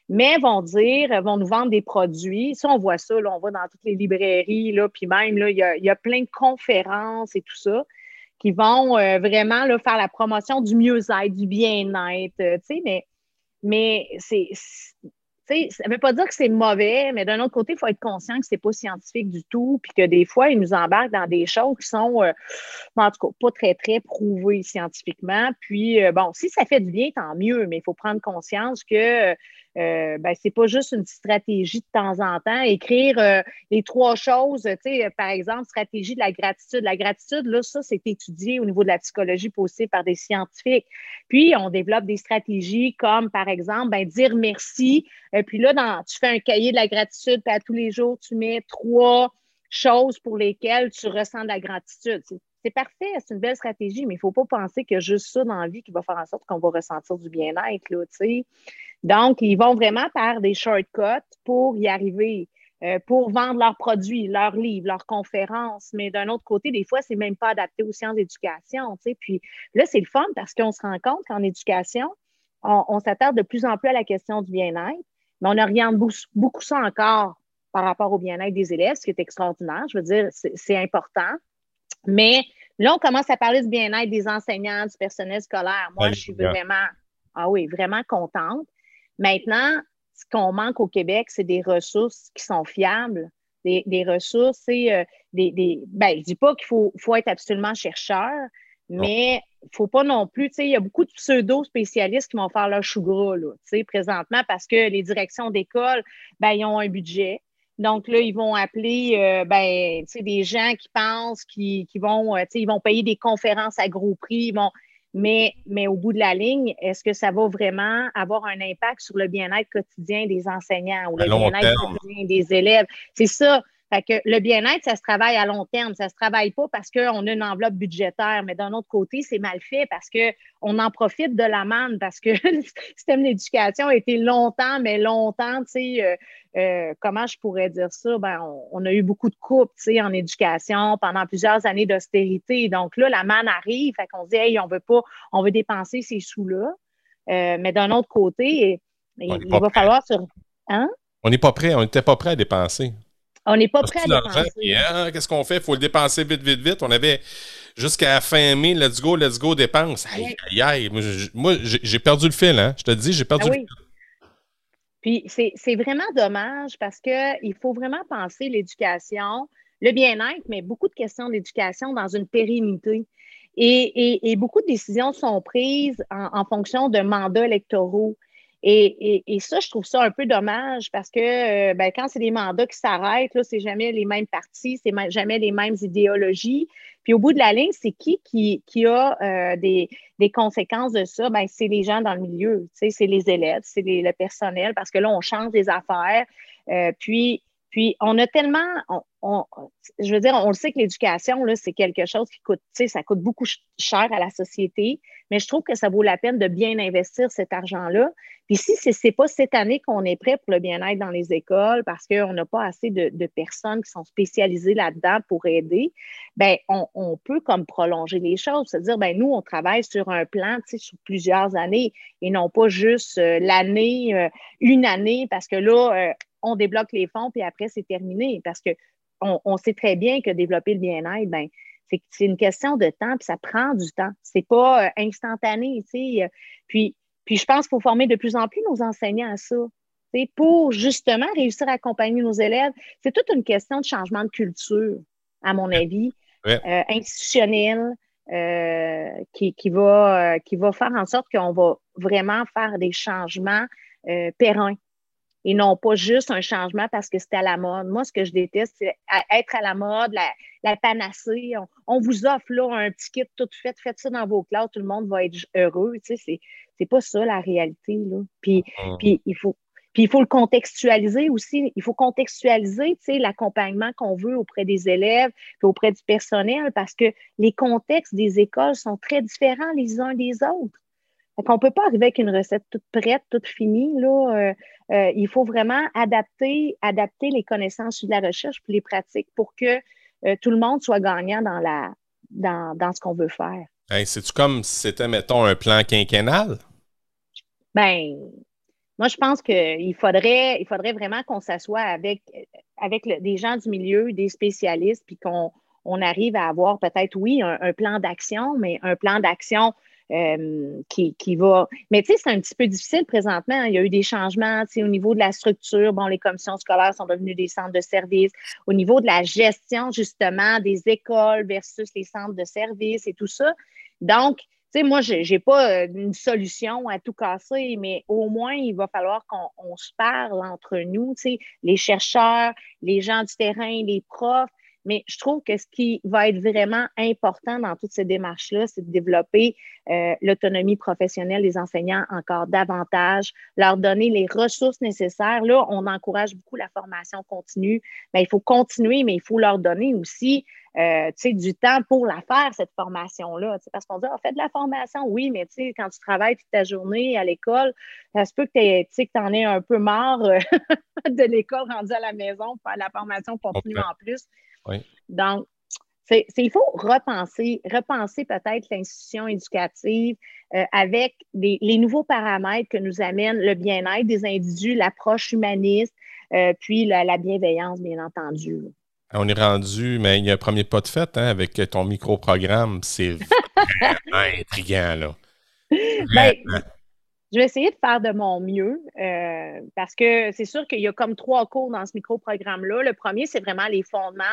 mais vont dire, vont nous vendre des produits. Ça, on voit ça, là, on voit dans toutes les librairies, là, puis même, là, il, y a, il y a plein de conférences et tout ça qui vont euh, vraiment là, faire la promotion du mieux-être, du bien-être, euh, tu sais, mais, mais c'est, ça ne veut pas dire que c'est mauvais, mais d'un autre côté, il faut être conscient que ce n'est pas scientifique du tout, puis que des fois, ils nous embarquent dans des choses qui sont, euh, en tout cas, pas très, très prouvées scientifiquement. Puis, bon, si ça fait du bien, tant mieux, mais il faut prendre conscience que euh, ben, c'est pas juste une stratégie de temps en temps. Écrire euh, les trois choses, tu sais, par exemple, stratégie de la gratitude. La gratitude, là, ça, c'est étudié au niveau de la psychologie positive par des scientifiques. Puis, on développe des stratégies comme, par exemple, ben, dire merci. euh, puis là, dans, tu fais un cahier de la gratitude, puis à tous les jours, tu mets trois choses pour lesquelles tu ressens de la gratitude. C'est parfait, c'est une belle stratégie, mais il ne faut pas penser que juste ça dans la vie qui va faire en sorte qu'on va ressentir du bien-être. Donc, ils vont vraiment par des shortcuts pour y arriver. euh, pour vendre leurs produits, leurs livres, leurs conférences. Mais d'un autre côté, des fois, c'est même pas adapté aux sciences d'éducation. Puis là, c'est le fun parce qu'on se rend compte qu'en éducation, on, s'attarde de plus en plus à la question du bien-être, mais on oriente beaucoup, ça encore par rapport au bien-être des élèves, ce qui est extraordinaire. Je veux dire, c'est important. Mais là, on commence à parler du bien-être des enseignants, du personnel scolaire. Moi, je suis vraiment, ah oui, vraiment contente. Maintenant, ce qu'on manque au Québec, c'est des ressources qui sont fiables, des, ressources, c'est euh, des, des, Ben, je dis pas qu'il faut, faut être absolument chercheur, mais il ne faut pas non plus, tu sais, il y a beaucoup de pseudo-spécialistes qui vont faire leur chou gras, là, tu sais, présentement, parce que les directions d'école, ben, ils ont un budget. Donc là, ils vont appeler euh, ben, des gens qui pensent qu'ils vont, euh, ils vont payer des conférences à gros prix, ils vont, mais, mais au bout de la ligne, est-ce que ça va vraiment avoir un impact sur le bien-être quotidien des enseignants ou le bien-être quotidien des élèves? C'est ça. Fait que le bien-être, ça se travaille à long terme. Ça se travaille pas parce qu'on a une enveloppe budgétaire, mais d'un autre côté, c'est mal fait parce qu'on en profite de la manne, parce que le système d'éducation a été longtemps, mais longtemps, tu sais, euh, euh, comment je pourrais dire ça? Ben, on, a eu beaucoup de coupes, tu sais, en éducation pendant plusieurs années d'austérité. Donc là, la manne arrive, fait qu'on se dit, hey, on veut pas, on veut dépenser ces sous-là. Euh, mais d'un autre côté, il, va falloir sur. Hein? On n'est pas prêt, on n'était pas prêt à dépenser. On n'est pas prêt à dépenser. Hein, qu'est-ce qu'on fait? Il faut le dépenser vite, vite, vite. On avait jusqu'à fin mai, let's go, let's go, dépense. Aïe, aïe, aïe. Moi, j'ai perdu le fil, hein? Je te dis, j'ai perdu ah le fil. Puis c'est vraiment dommage parce qu'il faut vraiment penser l'éducation, le bien-être, mais beaucoup de questions d'éducation dans une pérennité. Et, beaucoup de décisions sont prises en fonction de mandats électoraux. Et, ça, je trouve ça un peu dommage parce que euh, ben, quand c'est des mandats qui s'arrêtent, là, c'est jamais les mêmes partis, c'est jamais les mêmes idéologies. Puis au bout de la ligne, c'est qui, qui, a euh, des, conséquences de ça? Ben, c'est les gens dans le milieu, c'est les élèves, c'est le personnel, parce que là, on change des affaires. Euh, puis, puis, on a tellement, je veux dire, on le sait que l'éducation, c'est quelque chose qui coûte, ça coûte beaucoup cher à la société, mais je trouve que ça vaut la peine de bien investir cet argent-là. Puis si ce n'est pas cette année qu'on est prêt pour le bien-être dans les écoles parce qu'on n'a pas assez de, personnes qui sont spécialisées là-dedans pour aider, ben on, peut comme prolonger les choses. C'est-à-dire, ben nous, on travaille sur un plan, sur plusieurs années et non pas juste euh, l'année, euh, une année, parce que là, euh, on débloque les fonds, puis après, c'est terminé. Parce qu'on on sait très bien que développer le bien-être, ben, c'est une question de temps, puis ça prend du temps. C'est pas euh, instantané, tu sais. Puis, puis je pense qu'il faut former de plus en plus nos enseignants à ça. Pour justement réussir à accompagner nos élèves, c'est toute une question de changement de culture, à mon avis, euh, institutionnel, euh, qui, qui, va, qui va faire en sorte qu'on va vraiment faire des changements pérennes et non pas juste un changement parce que c'est à la mode. Moi, ce que je déteste, c'est être à la mode, la, panacée. On, vous offre là un petit kit tout fait, faites ça dans vos classes, tout le monde va être heureux. Tu sais, c'est pas ça la réalité. Là. Puis, mm-hmm. puis il faut. Puis il faut le contextualiser aussi. Il faut contextualiser l'accompagnement qu'on veut auprès des élèves et auprès du personnel parce que les contextes des écoles sont très différents les uns des autres. On ne peut pas arriver avec une recette toute prête, toute finie. Là. Euh, euh, il faut vraiment adapter, adapter les connaissances de la recherche et les pratiques pour que euh, tout le monde soit gagnant dans, la, dans, dans ce qu'on veut faire. C'est-tu comme si c'était, mettons, un plan quinquennal? Ben, moi, je pense qu'il faudrait, il faudrait vraiment qu'on s'assoie avec, avec des gens du milieu, des spécialistes, puis qu'on on arrive à avoir peut-être, oui, un plan d'action, mais un plan d'action euh, qui, qui, va. Mais tu sais, c'est un petit peu difficile présentement. Il y a eu des changements au niveau de la structure. Bon, les commissions scolaires sont devenues des centres de services. Au niveau de la gestion, justement, des écoles versus les centres de services et tout ça. Donc, tu sais, moi, je n'ai pas euh, une solution à tout casser, mais au moins, il va falloir qu'on se parle entre nous, tu sais, les chercheurs, les gens du terrain, les profs, Mais je trouve que ce qui va être vraiment important dans toutes ces démarches-là, c'est de développer euh, l'autonomie professionnelle des enseignants encore davantage, leur donner les ressources nécessaires. Là, on encourage beaucoup la formation continue, mais il faut continuer, mais il faut leur donner aussi euh, du temps pour la faire, cette formation-là. Parce qu'on dit, ah, fait de la formation, oui, mais quand tu travailles toute ta journée à l'école, ça se peut que tu en aies un peu marre euh, de l'école rendue à la maison pour faire la formation continue en plus. Donc, il faut repenser, repenser peut-être l'institution éducative euh, avec les nouveaux paramètres que nous amène le bien-être des individus, l'approche humaniste, euh, puis la, bienveillance, bien entendu. On est rendu, mais il y a un premier pas de fait hein, avec ton micro-programme. C'est vraiment intriguant, là. Ben, je vais essayer de faire de mon mieux euh, parce que c'est sûr qu'il y a comme trois cours dans ce micro-programme-là. Le premier, c'est vraiment les fondements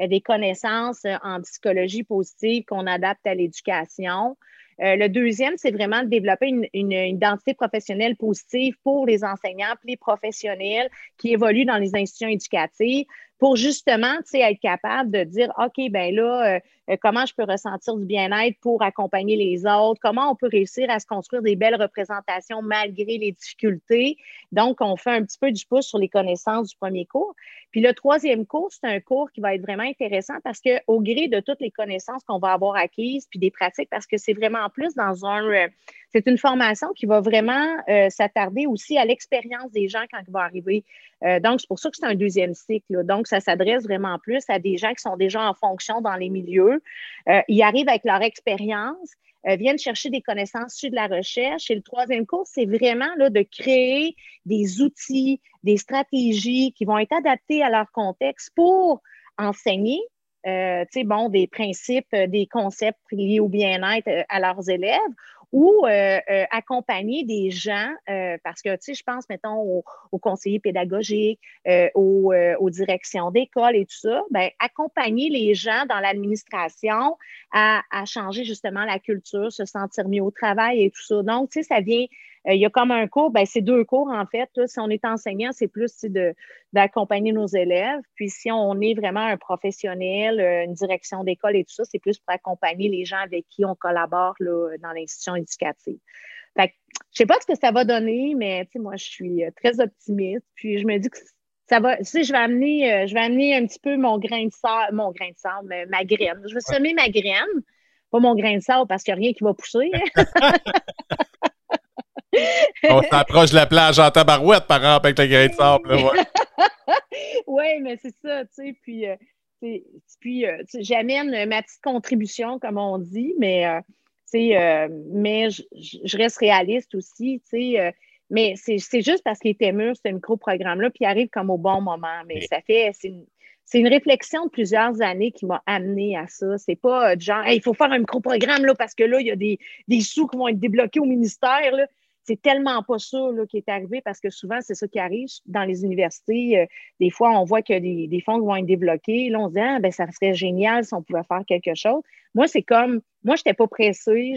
euh, des connaissances euh, en psychologie positive qu'on adapte à l'éducation. le deuxième, c'est vraiment de développer une, une, identité professionnelle positive pour les enseignants, les professionnels qui évoluent dans les institutions éducatives pour justement être capable de dire OK, ben là, euh, euh, comment je peux ressentir du bien-être pour accompagner les autres, comment on peut réussir à se construire des belles représentations malgré les difficultés? Donc, on fait un petit peu du pouce sur les connaissances du premier cours. Puis le troisième cours, c'est un cours qui va être vraiment intéressant parce qu'au gré de toutes les connaissances qu'on va avoir acquises, puis des pratiques, parce que c'est vraiment plus dans un... Euh, c'est une formation qui va vraiment s'attarder aussi à l'expérience des gens quand ils vont arriver. donc, c'est pour ça que c'est un deuxième cycle. Donc, ça s'adresse vraiment plus à des gens qui sont déjà en fonction dans les milieux. Euh, ils arrivent avec leur expérience, euh, viennent chercher des connaissances sur de la recherche. Et le troisième cours, c'est vraiment là, de créer des outils, des stratégies qui vont être adaptés à leur contexte pour enseigner, euh, bon, des principes, des concepts liés au bien-être à leurs élèves ou euh, euh, accompagner des gens, euh, parce que, tu sais, je pense, mettons, aux, conseillers pédagogiques, aux, aux, directions d'école et tout ça, ben, accompagner les gens dans l'administration à, à, changer justement la culture, se sentir mieux au travail et tout ça. Donc, tu sais, ça vient euh, il y a comme un cours, ben, c'est deux cours en fait. Si on est enseignant, c'est plus d'accompagner nos élèves. Puis si on est vraiment un professionnel, euh, une direction d'école et tout ça, c'est plus pour accompagner les gens avec qui on collabore dans l'institution éducative. Fait je sais pas ce que ça va donner, mais moi, je suis euh, très optimiste. Puis je me dis que ça va, tu je vais amener, je vais amener un petit peu mon grain de sable, mon grain de sable, ma graine. Je vais semer ma graine, pas mon grain de sable parce qu'il n'y a rien qui va pousser. On s'approche de la plage en tabarouette, par exemple, avec le grain de sable. oui, mais c'est ça, tu sais. Puis, euh, puis euh, j'amène ma petite contribution, comme on dit, mais, euh, mais je, reste réaliste aussi, tu sais. mais c'est juste parce qu'il était mûr, ce micro-programme-là, puis il arrive comme au bon moment. Mais ça fait, c'est une, réflexion de plusieurs années qui m'a amené à ça. C'est pas genre, il faut faire un micro-programme là, parce que là, il y a des, des, sous qui vont être débloqués au ministère. Là c'est tellement pas ça qui est arrivé parce que souvent, c'est ça qui arrive dans les universités. Euh, des fois, on voit que des, des, fonds vont être débloqués. Là, on se dit, ah, ben, ça serait génial si on pouvait faire quelque chose. Moi, c'est comme, moi, je n'étais pas pressée.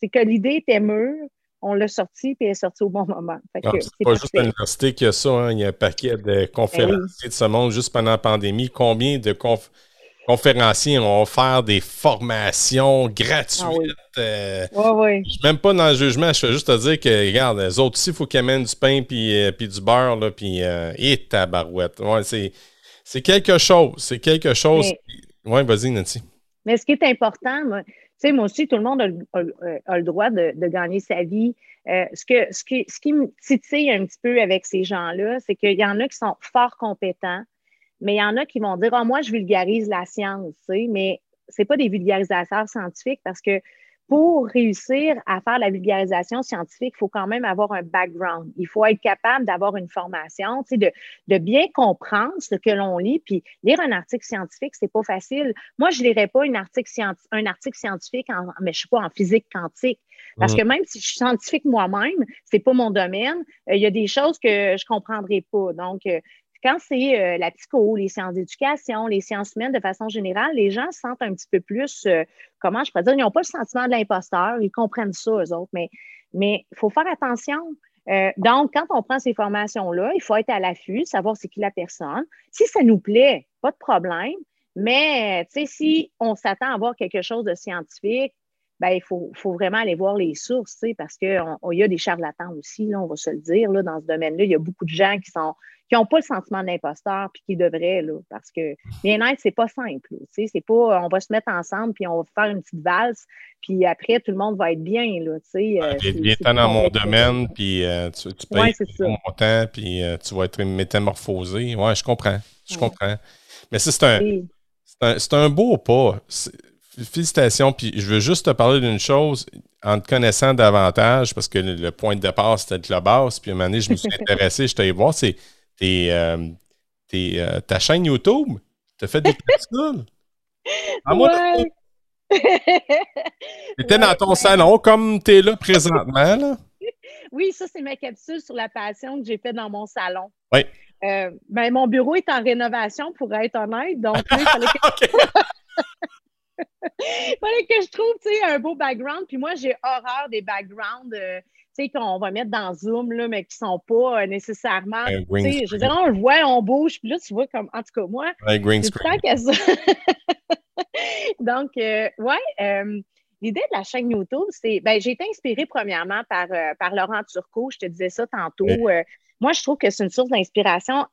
c'est que l'idée était mûre. On l'a sorti, puis elle est sortie au bon moment. c'est pas juste l'université qui a ça. Hein. Il y a un paquet de conférenciers de ce monde juste pendant la pandémie. Combien de conférences conférenciers ont offert des formations gratuites. Ah euh, oui. Je suis même pas dans le jugement, je fais juste te dire que, regarde, les autres aussi, il faut qu'ils amènent du pain puis, euh, puis du beurre, là, puis euh, et tabarouette. Ouais, c'est, c'est quelque chose. C'est quelque chose. Oui, vas-y, Nancy. Mais ce qui est important, tu sais, moi aussi, tout le monde a, le droit de, gagner sa vie. ce, que, ce, qui, ce qui me titille un petit peu avec ces gens-là, c'est qu'il y en a qui sont fort compétents, mais il y en a qui vont dire Ah, moi, je vulgarise la science, mais ce pas des vulgarisateurs scientifiques parce que pour réussir à faire la vulgarisation scientifique, il faut quand même avoir un background. Il faut être capable d'avoir une formation, de, de bien comprendre ce que l'on lit. Puis lire un article scientifique, c'est pas facile. Moi, je lirais pas un article, un article scientifique, en, mais je suis pas en physique quantique. Parce mm. que même si je suis scientifique moi-même, c'est pas mon domaine. Euh, il y a des choses que je comprendrai pas. Donc, euh, quand c'est euh, la psycho, les sciences d'éducation, les sciences humaines de façon générale, les gens se sentent un petit peu plus, euh, comment je pourrais dire, ils n'ont pas le sentiment de l'imposteur, ils comprennent ça, eux autres, mais il faut faire attention. Euh, donc, quand on prend ces formations-là, il faut être à l'affût, savoir c'est qui la personne. Si ça nous plaît, pas de problème, Mais, tu sais, si on s'attend à voir quelque chose de scientifique, ben, il faut, vraiment aller voir les sources, parce qu'il y a des charlatans aussi, là, on va se le dire, là, dans ce domaine-là. Il y a beaucoup de gens qui sont qui n'ont pas le sentiment d'imposteur puis qui devraient, là, parce que bien-être, c'est pas simple. C'est pas on va se mettre ensemble puis on va faire une petite valse, puis après, tout le monde va être bien. Là, sais euh, bien dans mon domaine, puis euh, tu, tu payes mon temps, puis euh, tu vas être métamorphosé. Ouais, je comprends. Je comprends. Mais c'est un, c'est un, un, beau pas. Félicitations. Puis je veux juste te parler d'une chose en te connaissant davantage, parce que le, point de départ, c'était de la base. Puis à un moment donné, je me suis intéressé, je t'allais voir, c'est euh, euh, ta chaîne YouTube? Tu as fait des capsules? Moi, ouais. Tu étais dans ton salon comme tu es là présentement. Là. Oui, ça, c'est ma capsule sur la passion que j'ai fait dans mon salon. Oui. Euh, ben, mon bureau est en rénovation, pour être honnête. Donc, il fallait que... Fallait que je trouve un beau background. Puis moi, j'ai horreur des backgrounds euh, qu'on va mettre dans Zoom, là, mais qui ne sont pas euh, nécessairement. Je veux dire, on le voit, on bouge, puis là, tu vois comme. En tout cas, moi. Un green screen. ça. Donc, euh, ouais. L'idée de la chaîne YouTube, c'est, ben, j'ai été inspirée premièrement par, par Laurent Turcot, je te disais ça tantôt. moi, je trouve que c'est une source d'inspiration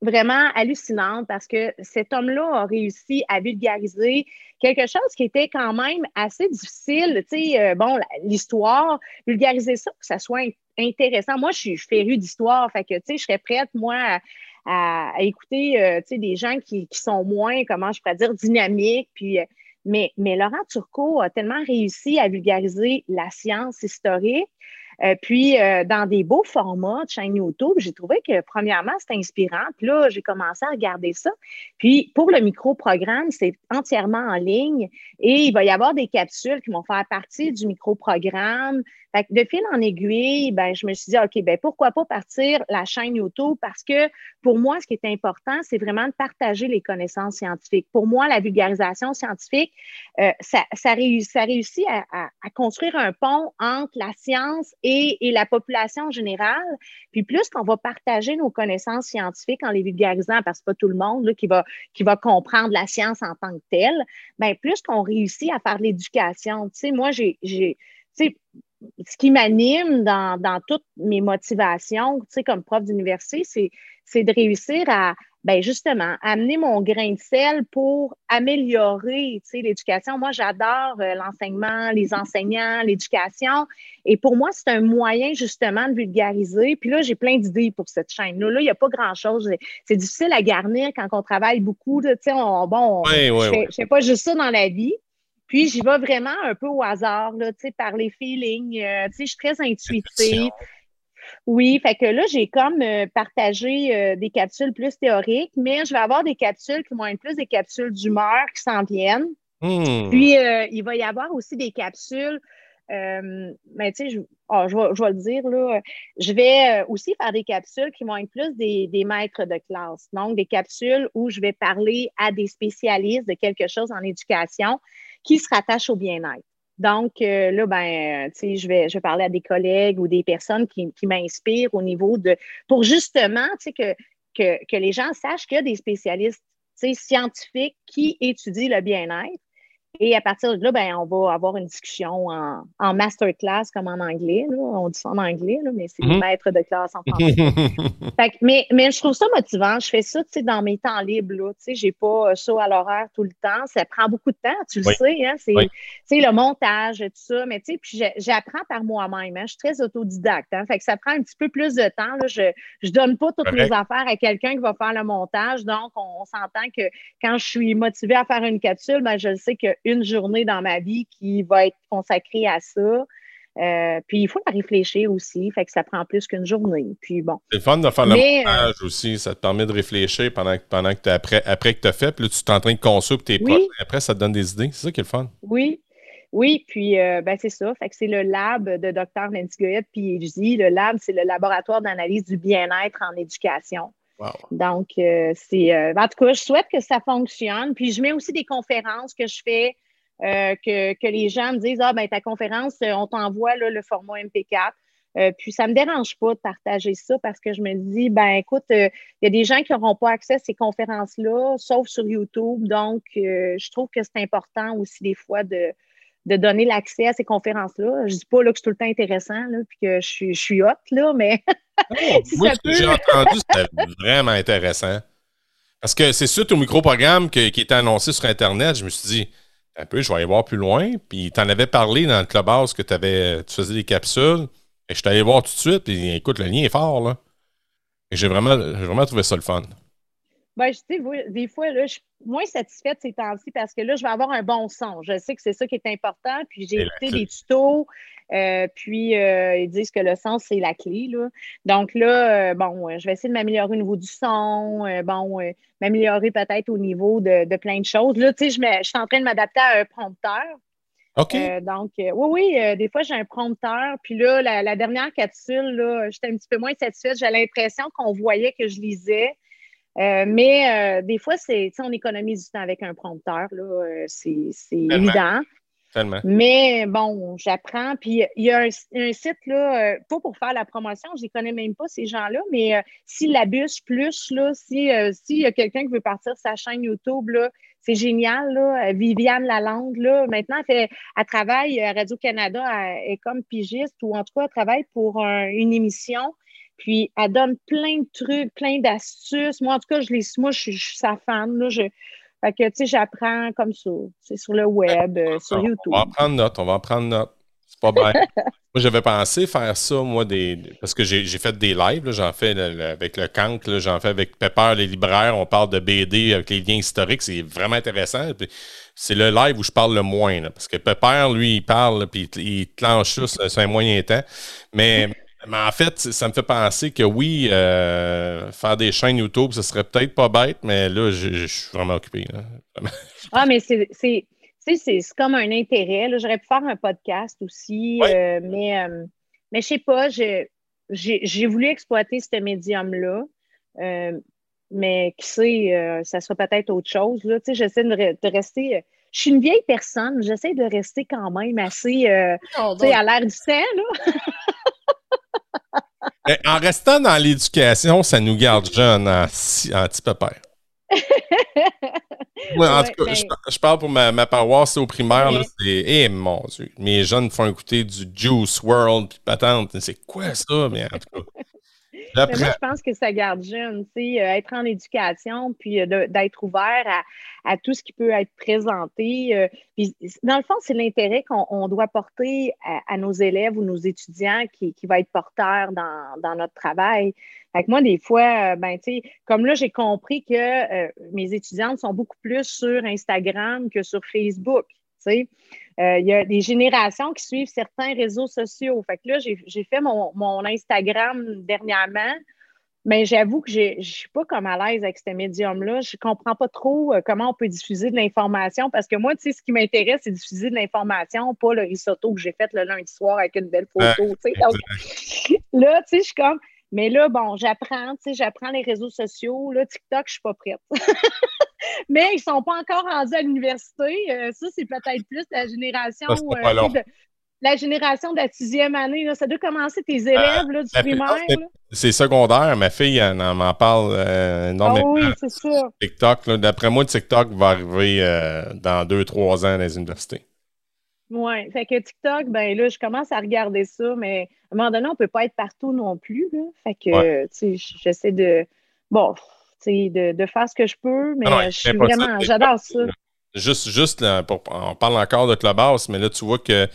vraiment hallucinante parce que cet homme-là a réussi à vulgariser quelque chose qui était quand même assez difficile. Tu sais, euh, bon, l'histoire, vulgariser ça que ça soit intéressant. Moi, je suis férue d'histoire, fait que, tu sais, je serais prête, moi, à, écouter, euh, tu sais, des gens qui, sont moins, comment je pourrais dire, dynamiques, puis... Euh, mais, mais Laurent Turcot a tellement réussi à vulgariser la science historique euh, puis, euh, dans des beaux formats de chaîne YouTube, j'ai trouvé que, premièrement, c'était inspirant. Puis là, j'ai commencé à regarder ça. Puis, pour le micro-programme, c'est entièrement en ligne et il va y avoir des capsules qui vont faire partie du micro-programme. Fait de fil en aiguille, ben, je me suis dit, OK, ben, pourquoi pas partir la chaîne YouTube? Parce que pour moi, ce qui est important, c'est vraiment de partager les connaissances scientifiques. Pour moi, la vulgarisation scientifique, euh, ça, ça, réussit, à, construire un pont entre la science et, la population générale. Puis plus qu'on va partager nos connaissances scientifiques en les vulgarisant, parce que pas tout le monde qui, va, qui va comprendre la science en tant que telle, bien, plus qu'on réussit à faire l'éducation. Tu sais, moi, j'ai, sais, ce qui m'anime dans, dans, toutes mes motivations, tu sais, comme prof d'université, c'est, c'est de réussir à, ben justement, amener mon grain de sel pour améliorer, tu sais, l'éducation. Moi, j'adore euh, l'enseignement, les enseignants, l'éducation. Et pour moi, c'est un moyen, justement, de vulgariser. Puis là, j'ai plein d'idées pour cette chaîne-là. Là, il n'y a pas grand-chose. C'est difficile à garnir quand on travaille beaucoup. Tu sais, bon, je ne fais, pas juste ça dans la vie. Puis j'y vais vraiment un peu au hasard, là, par les feelings. Euh, je suis très intuitive. Oui, fait que là, j'ai comme euh, partagé euh, des capsules plus théoriques, mais je vais avoir des capsules qui vont être plus des capsules d'humeur qui s'en viennent. Hmm. Puis, il va y avoir aussi des capsules mais tu sais, oh, je, vais, le dire, là, je vais aussi faire des capsules qui vont être plus des, des, maîtres de classe. Donc, des capsules où je vais parler à des spécialistes de quelque chose en éducation qui se rattache au bien-être. Donc, euh, là, ben, sais, je vais, je vais parler à des collègues ou des personnes qui, qui m'inspirent au niveau de, pour justement, tu que, que, que les gens sachent qu'il y a des spécialistes, scientifiques qui étudient le bien-être et à partir de là, ben, on va avoir une discussion en, en masterclass comme en anglais. Là. On dit ça en anglais, là, mais c'est mm maître de classe en français. mais, mais je trouve ça motivant. Je fais ça dans mes temps libres. Je n'ai pas ça à l'horaire tout le temps. Ça prend beaucoup de temps, tu le sais. Hein? C'est le montage, tout ça. Mais puis j'apprends par moi-même. Hein? Je suis très autodidacte. Hein? Fait que ça prend un petit peu plus de temps. Là. Je ne donne pas toutes les affaires à quelqu'un qui va faire le montage. Donc, on, s'entend que quand je suis motivée à faire une capsule, ben, je sais que une journée dans ma vie qui va être consacrée à ça. Euh, puis il faut la réfléchir aussi, fait que ça prend plus qu'une journée. Puis bon. C'est le fun de faire le montage aussi, ça te permet de réfléchir pendant, pendant que tu après, après que tu as fait, puis là, tu es en train de construire tes oui. après ça te donne des idées. C'est ça qui est le fun. Oui. Oui, puis euh, ben, c'est ça. Fait que c'est le lab de Dr. Nancy Goyette PhD. Le lab, c'est le laboratoire d'analyse du bien-être en éducation. Donc, euh, c'est. Euh, en tout cas, je souhaite que ça fonctionne. Puis, je mets aussi des conférences que je fais, euh, que, que, les gens me disent Ah, ben ta conférence, on t'envoie le format MP4. Euh, puis ça me dérange pas de partager ça parce que je me dis, ben écoute, il y a des gens qui n'auront pas accès à ces conférences-là, sauf sur YouTube. Donc, je trouve que c'est important aussi des fois de, de donner l'accès à ces conférences-là. Je dis pas là, que c'est tout le temps intéressant, là, puis que je suis, je suis hot, là, mais. Oh, moi, ce que j'ai entendu, c'était vraiment intéressant. Parce que c'est suite au micro-programme qui était annoncé sur Internet, je me suis dit, un peu, je vais aller voir plus loin. Puis tu en avais parlé dans le clubhouse que avais, tu faisais des capsules. Et je suis allé voir tout de suite. Et écoute, le lien est fort, là. Et j'ai vraiment, vraiment trouvé ça le fun. Ben, je sais, des fois, là, je suis moins satisfaite ces temps-ci parce que là, je vais avoir un bon son. Je sais que c'est ça qui est important. Puis j'ai écouté des tutos. Euh, puis euh, ils disent que le son, c'est la clé. Là. Donc là, euh, bon, je vais essayer de m'améliorer au niveau du son. bon, m'améliorer peut-être au niveau de, plein de choses. Là, tu sais, je, je suis en train de m'adapter à un prompteur. OK. donc, oui, oui, des fois, j'ai un prompteur. Puis là, la, la dernière capsule, là, j'étais un petit peu moins satisfaite. J'ai l'impression qu'on voyait que je lisais. Euh, mais euh, des fois, c'est, on économise du temps avec un prompteur, là, euh, c'est, évident. Mais bon, j'apprends. Puis il y a un, site, là, pas pour faire la promotion, je ne connais même pas ces gens-là, mais si l'abus plus, là, si s'il y a quelqu'un qui veut partir sa chaîne YouTube, là, c'est génial, là. Viviane Lalande, là, maintenant, elle, fait, elle travaille à Radio-Canada, elle est comme pigiste, ou en tout cas, elle travaille pour une émission puis, elle donne plein de trucs, plein d'astuces. Moi, en tout cas, je les, moi, je, suis sa fan. Là, je, fait que, tu sais, j'apprends comme ça. C'est sur le web, euh, sur YouTube. On va en prendre note, on va en prendre note. C'est pas bien. moi, j'avais pensé faire ça, moi, des, parce que j'ai fait des lives. J'en fais avec le Kank, j'en fais avec Pepper, les libraires. On parle de BD avec les liens historiques. C'est vraiment intéressant. C'est le live où je parle le moins. parce que Pepper, lui, il parle, puis il, planche ça, c'est un moyen temps. Mais mais en fait, ça me fait penser que oui, euh, faire des chaînes YouTube, ce serait peut-être pas bête, mais là, je, suis vraiment occupé. ah, mais c'est c'est comme un intérêt. J'aurais pu faire un podcast aussi, euh, mais, euh, mais je sais pas, j'ai voulu exploiter ce médium-là. mais qui sait, ça sera peut-être autre chose. J'essaie de, de, rester. je suis une vieille personne, j'essaie de rester quand même assez oh, à l'air du temps. Là. en restant dans l'éducation, ça nous garde jeunes en, petit pépère. en tout cas, je, parle pour ma, paroisse au primaire, c'est Eh mon Dieu, mes jeunes font écouter du Juice World puis patente. C'est quoi ça? Mais en tout cas. Moi, je pense que ça garde jeune, tu sais, euh, être en éducation, puis euh, d'être ouvert à, tout ce qui peut être présenté. Euh, puis, dans le fond, c'est l'intérêt qu'on doit porter à, nos élèves ou nos étudiants qui, va être porteur dans, notre travail. Fait moi, des fois, ben, tu sais, comme là, j'ai compris que mes étudiantes sont beaucoup plus sur Instagram que sur Facebook, tu sais. Euh, il y a des générations qui suivent certains réseaux sociaux. Fait que là, j'ai fait mon, Instagram dernièrement, mais j'avoue que je ne suis pas comme à l'aise avec ce médium-là. Je ne comprends pas trop euh, comment on peut diffuser de l'information parce que moi, tu sais, ce qui m'intéresse, c'est diffuser de l'information, pas le risotto que j'ai fait le lundi soir avec une belle photo. là, tu sais, je suis comme. Mais là, bon, j'apprends, tu sais, j'apprends les réseaux sociaux. Là, TikTok, je suis pas prête. mais ils ne sont pas encore rendus à l'université. Euh, ça, c'est peut-être plus la génération. Euh, de, la génération de la sixième année. Là. Ça doit commencer tes euh, élèves là, du primaire. C'est secondaire. Ma fille m'en parle énormément. Ah oui, c'est ça. TikTok. D'après moi, TikTok va arriver dans deux, trois ans dans les universités. Oui, fait que TikTok, ben là, je commence à regarder ça, mais à un moment donné, on ne peut pas être partout non plus. Là. Fait que, tu sais, j'essaie de. Bon, de, de, faire ce que je peux, mais ah je suis vraiment, j'adore ça. Juste, juste on parle encore de Clubhouse, mais là, tu vois que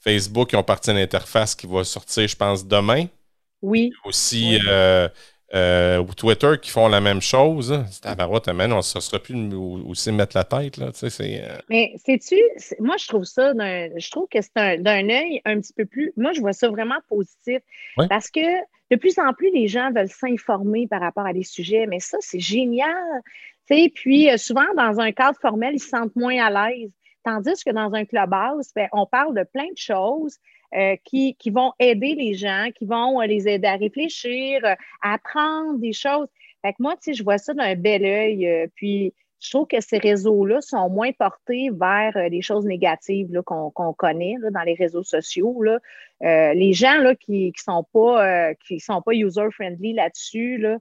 Facebook, ils ont parti à l'interface qui va sortir, je pense, demain. Oui. Aussi, euh, euh, ou Twitter qui font la même chose. C'est à on ne sera plus aussi mettre la tête. Là, euh. Mais sais-tu, moi je trouve ça, je trouve que c'est d'un œil un petit peu plus. Moi, je vois ça vraiment positif. Parce que de plus en plus, les gens veulent s'informer par rapport à des sujets, mais ça, c'est génial. Puis euh, souvent, dans un cadre formel, ils se sentent moins à l'aise. Tandis que dans un clubhouse, ben, on parle de plein de choses. Euh, qui, vont aider les gens, qui vont euh, les aider à réfléchir, à apprendre des choses. Fait que moi, je vois ça d'un bel œil. puis, je trouve que ces réseaux-là sont moins portés vers euh, les choses négatives qu'on connaît dans les réseaux sociaux. Euh, les gens qui ne sont pas, qui sont pas user-friendly là-dessus, là,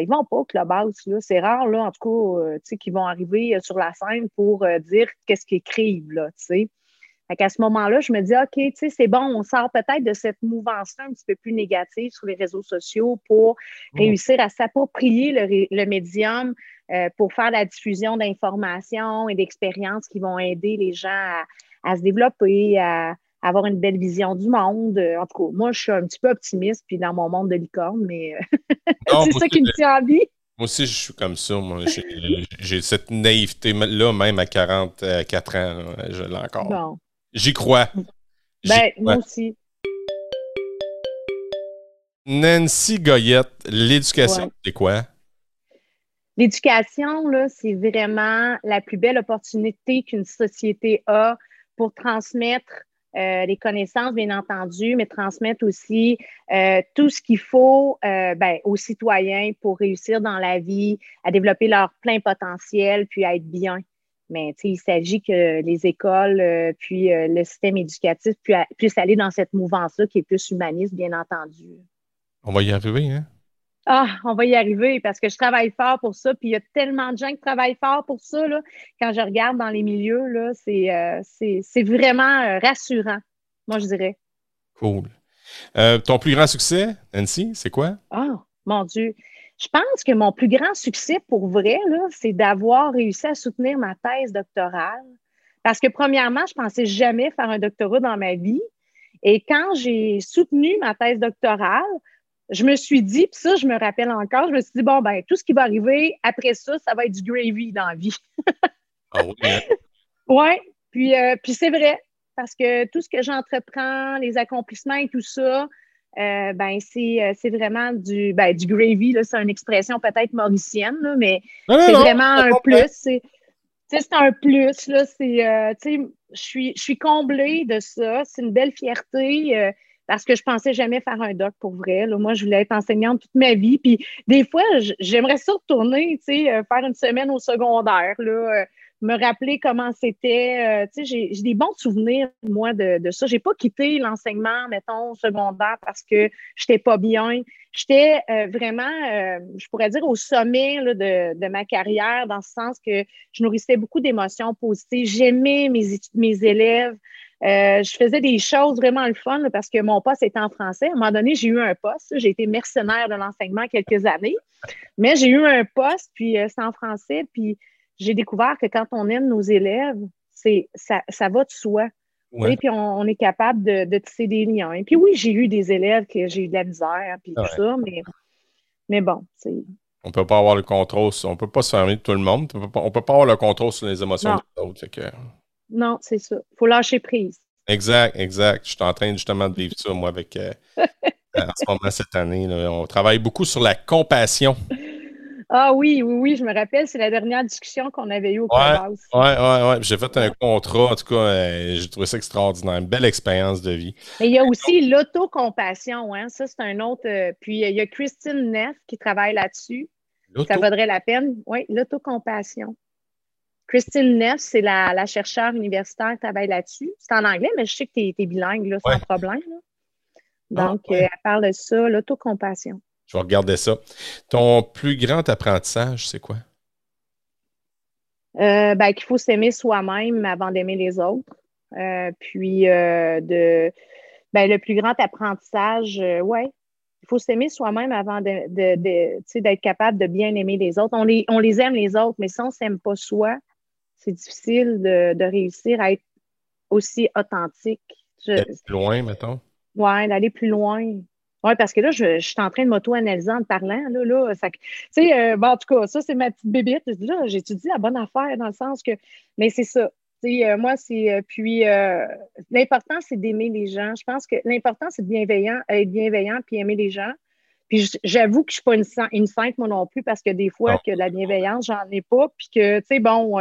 ils vont pas au clubhouse. C'est rare, en tout cas, qu'ils vont arriver sur la scène pour dire qu'est-ce qu'ils écrivent. Sais à ce moment-là, je me dis, OK, tu sais, c'est bon, on sort peut-être de cette mouvance-là un petit peu plus négative sur les réseaux sociaux pour mmh. réussir à s'approprier le, médium euh, pour faire la diffusion d'informations et d'expériences qui vont aider les gens à, se développer, à, avoir une belle vision du monde. En tout cas, moi, je suis un petit peu optimiste, puis dans mon monde de licorne, mais c'est ça qui me tient en vie. Moi aussi, je suis comme ça. J'ai cette naïveté-là, même à 44 ans. Je l'ai encore. Bon. J'y crois. Ben, moi aussi. Nancy Goyette, l'éducation, c'est quoi? L'éducation, là, c'est vraiment la plus belle opportunité qu'une société a pour transmettre euh, les connaissances, bien entendu, mais transmettre aussi euh, tout ce qu'il faut euh, ben, aux citoyens pour réussir dans la vie, à développer leur plein potentiel, puis à être bien. Mais il s'agit que les écoles, euh, puis euh, le système éducatif puissent aller dans cette mouvance-là qui est plus humaniste, bien entendu. On va y arriver, hein? Ah, on va y arriver parce que je travaille fort pour ça. Puis il y a tellement de gens qui travaillent fort pour ça. Là. Quand je regarde dans les milieux, là, c'est, euh, vraiment rassurant, moi, je dirais. Cool. ton plus grand succès, Nancy, c'est quoi? Ah, mon Dieu. Je pense que mon plus grand succès pour vrai, c'est d'avoir réussi à soutenir ma thèse doctorale. Parce que premièrement, je pensais jamais faire un doctorat dans ma vie. Et quand j'ai soutenu ma thèse doctorale, je me suis dit, puis ça, je me rappelle encore, je me suis dit, bon, ben, tout ce qui va arriver après ça, ça va être du gravy dans la vie. ah oui? Hein? Oui, puis, euh, puis c'est vrai, parce que tout ce que j'entreprends, les accomplissements et tout ça, euh, ben euh, c'est vraiment du, ben, du gravy. C'est une expression peut-être mauricienne, mais c'est vraiment un plus. C'est un plus. Là, euh, je suis, je suis comblée de ça. C'est une belle fierté parce que je pensais jamais faire un doc pour vrai. Moi, je voulais être enseignante toute ma vie. Puis des fois, j'aimerais ça retourner, faire une semaine au secondaire. Là, me rappeler comment c'était. Euh, tu sais, j'ai des bons souvenirs, moi, de, de ça. J'ai pas quitté l'enseignement, mettons, secondaire parce que j'étais pas bien. J'étais euh, vraiment, euh, je pourrais dire, au sommet de, de, ma carrière, dans ce sens que je nourrissais beaucoup d'émotions positives. J'aimais mes, mes élèves. je faisais des choses vraiment le fun parce que mon poste était en français. À un moment donné, j'ai eu un poste. J'ai été mercenaire de l'enseignement quelques années, mais j'ai eu un poste, puis c'est en français. Puis j'ai découvert que quand on aime nos élèves, c'est ça, ça va de soi. Et puis on, est capable de, tisser des liens. Et puis oui, j'ai eu des élèves que j'ai eu de la misère, puis tout ça, mais, mais bon, c'est. On peut pas avoir le contrôle, on peut pas se fermer de tout le monde, on peut pas, peut pas avoir le contrôle sur les émotions des autres. Non, c'est ça. Il faut lâcher prise. Exact, exact. Je suis en train justement de vivre ça, moi, avec euh, en ce moment cette année. On travaille beaucoup sur la compassion. Ah oui, oui, oui, je me rappelle, c'est la dernière discussion qu'on avait eue au Clubhouse. Oui, oui, oui. J'ai fait un contrat, en tout cas, euh, j'ai trouvé ça extraordinaire. Une belle expérience de vie. Mais il y a aussi l'autocompassion, hein? ça, c'est un autre. Euh, puis il y a Christine Neff qui travaille là-dessus. Ça vaudrait la peine. Oui, l'autocompassion. Christine Neff, c'est la, la, chercheure universitaire qui travaille là-dessus. C'est en anglais, mais je sais que tu es, bilingue, là, sans problème. Ah, Donc, euh, elle parle de ça, l'autocompassion. Je vais regarder ça. Ton plus grand apprentissage, c'est quoi? Euh, ben, qu'il faut s'aimer soi-même avant d'aimer les autres. Euh, puis, euh, de, ben, le plus grand apprentissage, ouais, il faut s'aimer soi-même avant d'être de, capable de bien aimer les autres. On les, on les aime les autres, mais si on ne s'aime pas soi, c'est difficile de, réussir à être aussi authentique. plus loin, mettons. Oui, d'aller plus loin. Oui, parce que là, je, suis en train de m'auto-analyser en parlant. Là, là, tu sais, euh, en tout cas, ça, c'est ma petite bébite. Là, j'étudie la bonne affaire dans le sens que. Mais c'est ça. Euh, moi, c'est. Euh, puis, l'important, c'est d'aimer les gens. Je pense que l'important, c'est de bienveillant, être bienveillant puis aimer les gens. Puis, j'avoue que je ne suis pas une, une sainte, moi non plus, parce que des fois, que la bienveillance, j'en ai pas. Puis que, tu sais, bon,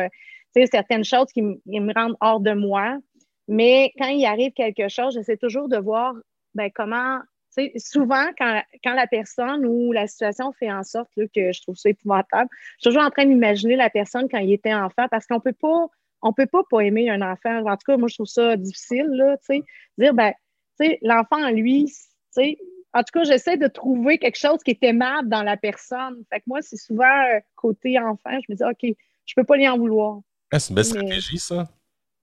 tu sais, certaines choses qui, qui me rendent hors de moi. Mais quand il arrive quelque chose, j'essaie toujours de voir ben, comment souvent, quand, quand, la personne ou la situation fait en sorte que je trouve ça épouvantable, je suis toujours en train d'imaginer la personne quand il était enfant parce qu'on peut pas, on peut pas pas aimer un enfant. En tout cas, moi, je trouve ça difficile, là, tu sais. Dire, ben, tu sais, l'enfant, lui, tu sais, en tout cas, j'essaie de trouver quelque chose qui est aimable dans la personne. Fait que moi, c'est souvent euh, côté enfant, je me dis, OK, je peux pas lui en vouloir. Ah, c'est une belle stratégie, ça.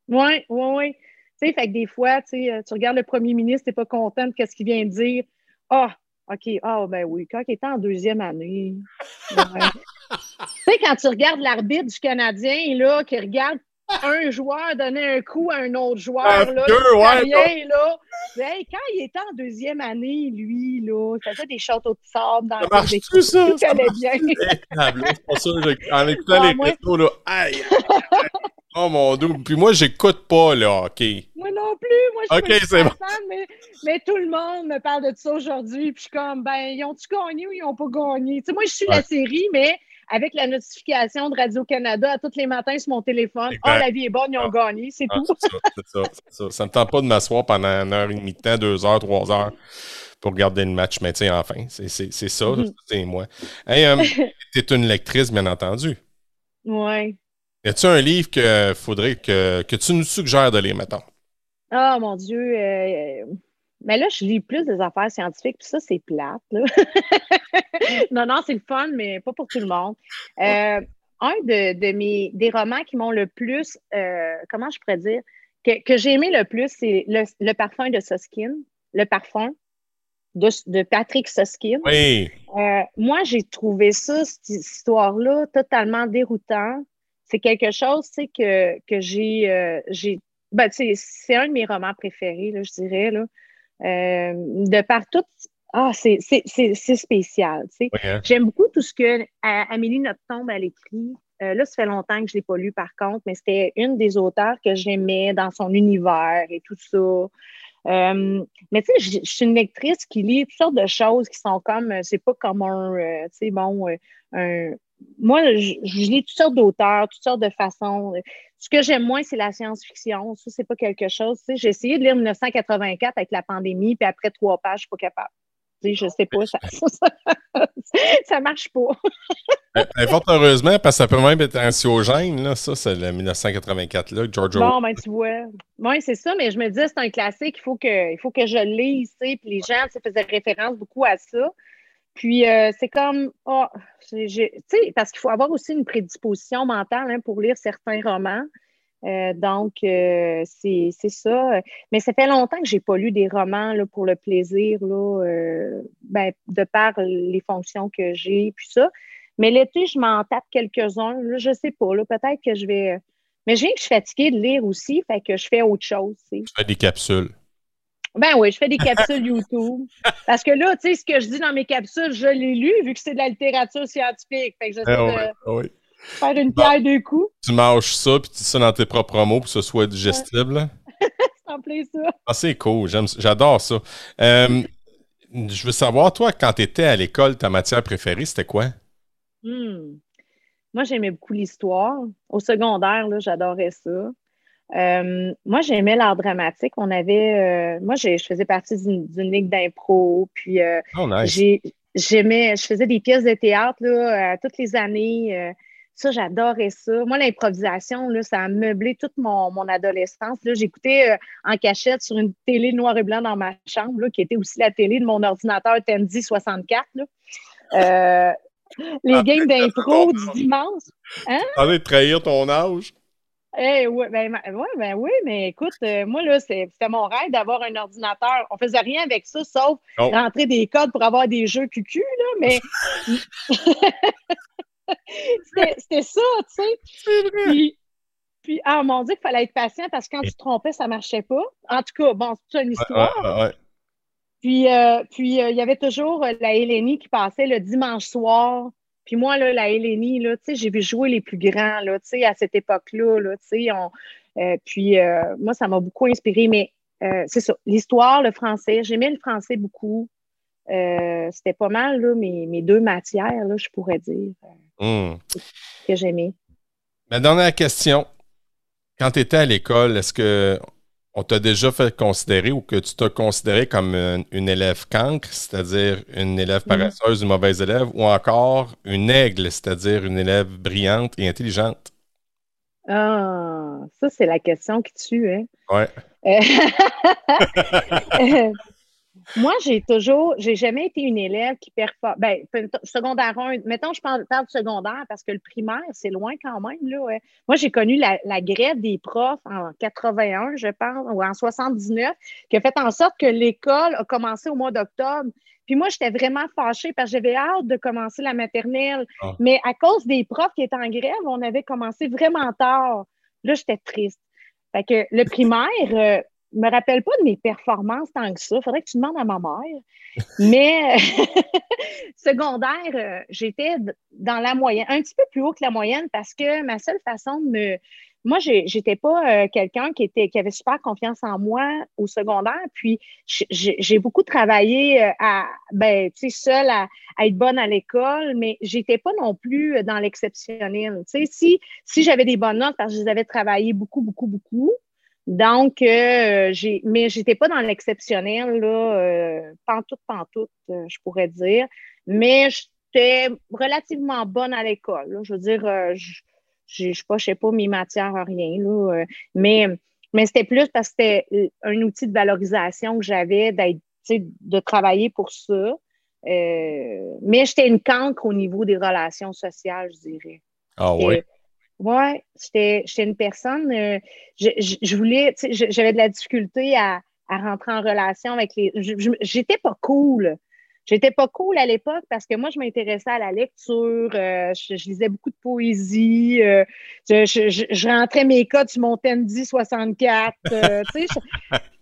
Oui, oui, oui. Tu sais, fait que des fois, tu, euh, tu regardes le premier ministre, tu n'es pas content de ce qu'il vient de dire? Ah, OK, ah, ben oui, quand il était en deuxième année. tu sais, quand tu regardes l'arbitre du Canadien, là, qui regarde un joueur donner un coup à un autre joueur. Là, ouais, là. quand il était en deuxième année, lui, là, il faisait des châteaux de sable dans les équipes. Ça, tout allait bien. C'est pour ça en écoutant ah, les moi... là, aïe! Oh mon dieu. Puis moi, j'écoute pas le hockey. Moi non plus. Moi, je suis okay, bon. mais, mais, tout le monde me parle de ça aujourd'hui. Puis je suis comme, ben, ils ont-tu gagné ou ils n'ont pas gagné? Tu sais, moi, je suis la série, mais avec la notification de Radio-Canada à tous les matins sur mon téléphone. oh, la vie est bonne, ils ont ah. gagné, c'est ah, tout. C'est ça, ça, ça. me tente pas de m'asseoir pendant une heure et demie de temps, deux heures, trois heures pour regarder le match, mais tu sais, enfin, c'est ça, mhm. c'est moi. Hey, euh, tu es une lectrice, bien entendu. Oui. Y a-tu un livre que faudrait que, que tu nous suggères de lire, mettons? Ah, mon Dieu. Euh, mais là, je lis plus des affaires scientifiques, puis ça, c'est plate. non, non, c'est le fun, mais pas pour tout le monde. Euh, un de, mes des romans qui m'ont le plus, euh, comment je pourrais dire, que, j'ai aimé le plus, c'est le, parfum de Soskin, le parfum de, Patrick Soskin. Oui. moi, j'ai trouvé ça, cette histoire-là, totalement déroutant c'est quelque chose que, que j'ai. Euh, ben, c'est un de mes romans préférés, là, je dirais. Là. Euh, de partout. Ah, c'est spécial. Hein. J'aime beaucoup tout ce que Amélie Nothomb elle écrit. Euh, là, ça fait longtemps que je ne l'ai pas lu, par contre, mais c'était une des auteurs que j'aimais dans son univers et tout ça. mais tu sais, je suis une lectrice qui lit toutes sortes de choses qui sont comme, c'est pas comme un, tu sais, bon, un, moi, je, lis toutes sortes d'auteurs, toutes sortes de façons. Ce que j'aime moins, c'est la science-fiction. Ça, c'est pas quelque chose. j'ai essayé de lire 1984 avec la pandémie, puis après trois pages, je suis pas capable. Je je sais pas, ça, ça, marche pas. Ben, ben, fort heureusement, parce que ça peut même être anxiogène, là. Ça, c'est le 1984-là, George Orwell. Bon, ben, tu vois. Oui, c'est ça, mais je me dis, c'est un classique, il faut que, il faut que je lise, tu sais. Puis les gens, ça faisait référence beaucoup à ça. Puis euh, c'est comme, oh, tu sais, parce qu'il faut avoir aussi une prédisposition mentale hein, pour lire certains romans. Euh, donc, euh, c'est ça. Mais ça fait longtemps que je n'ai pas lu des romans là, pour le plaisir, là, ben, de par les fonctions que j'ai, puis ça. Mais l'été, je m'en tape quelques-uns. Je sais pas. Peut-être que je vais. Mais je viens que je suis fatiguée de lire aussi, fait que je fais autre chose. Tu fais des capsules. Ben oui, je fais des capsules YouTube. Parce que là, tu sais, ce que je dis dans mes capsules, je l'ai lu vu que c'est de la littérature scientifique. Fait que j'essaie ah de ah faire une pierre deux coups. Tu mâches ça, puis tu dis ça dans tes propres mots pour que ce soit digestible. plein ça. Ah, c'est cool. J'adore ça. Euh, je veux savoir, toi, quand tu étais à l'école, ta matière préférée, c'était quoi? Hmm. Moi, j'aimais beaucoup l'histoire. Au secondaire, j'adorais ça. Euh, moi, j'aimais l'art dramatique. On avait, euh, moi, je faisais partie d'une ligue d'impro, puis euh, oh, j'aimais, je faisais des pièces de théâtre là, toutes les années. ça, j'adorais ça. Moi, l'improvisation, là, ça a meublé toute mon, mon adolescence. J'écoutais en cachette sur une télé noir et blanc dans ma chambre, qui était aussi la télé de mon ordinateur Tandy 64. les ah, games d'impro du dimanche. Hein? de trahir ton âge. Eh oui, ben, ouais, ben oui, mais écoute, euh, moi, là, c'était mon rêve d'avoir un ordinateur. On faisait rien avec ça, sauf rentrer des codes pour avoir des jeux QQ, là, mais c'était ça, tu sais. Puis, puis, ah mon Dieu, il fallait être patient parce que quand tu te trompais, ça marchait pas. En tout cas, bon, c'est une histoire. puis, euh, puis euh, il y avait toujours la Hélénie qui passait le dimanche soir puis moi, là, la Hélénie, là, j'ai vu jouer les plus grands là, à cette époque-là. Là, euh, puis euh, moi, ça m'a beaucoup inspiré. Mais euh, c'est ça, l'histoire, le français, j'aimais le français beaucoup. C'était pas mal là, mes, mes deux matières, là, je pourrais dire, hmm. que j'aimais. Ma dernière question. Quand tu étais à l'école, est-ce que on t'a déjà fait considérer ou que tu t'as considéré comme une, élève cancre, c'est-à-dire une élève mm. paresseuse, une mauvaise élève, ou encore une aigle, c'est-à-dire une élève brillante et intelligente? Ah, ça, c'est la question qui tue, hein? Ouais. Moi, j'ai toujours, j'ai jamais été une élève qui performe. Ben, secondaire 1, mettons, je parle, parle de secondaire parce que le primaire, c'est loin quand même. Là, Moi, j'ai connu la, grève des profs en 81, je pense, ou en 79, qui a fait en sorte que l'école a commencé au mois d'octobre. Puis moi, j'étais vraiment fâchée parce que j'avais hâte de commencer la maternelle. Ah. Mais à cause des profs qui étaient en grève, on avait commencé vraiment tard. Là, j'étais triste. Fait que le primaire, euh, me rappelle pas de mes performances tant que ça. Il faudrait que tu demandes à ma mère. Mais secondaire, euh, j'étais dans la moyenne, un petit peu plus haut que la moyenne parce que ma seule façon de me. Moi, j'étais pas euh, quelqu'un qui qui avait super confiance en moi au secondaire. Puis j'ai beaucoup travaillé euh, à ben, tu sais, seule à, être bonne à l'école, mais j'étais pas non plus dans l'exceptionnel. Tu sais, si, si j'avais des bonnes notes parce que je les avais travaillées beaucoup, beaucoup, beaucoup, donc, euh, j'ai, mais j'étais pas dans l'exceptionnel, là, euh, pantoute, pantoute, euh, je pourrais dire. Mais j'étais relativement bonne à l'école. Je veux dire, euh, je ne sais pas mes matières, rien. Là, mais mais c'était plus parce que c'était un outil de valorisation que j'avais d'être, de travailler pour ça. mais j'étais une cancre au niveau des relations sociales, je dirais. Ah oui? Oui, j'étais une personne, euh, je, je, voulais, j'avais de la difficulté à, à, rentrer en relation avec les. J'étais pas cool. J'étais pas cool à l'époque parce que moi, je m'intéressais à la lecture, euh, je, lisais beaucoup de poésie, euh, je, je, rentrais mes codes sur mon Tendi 64. tu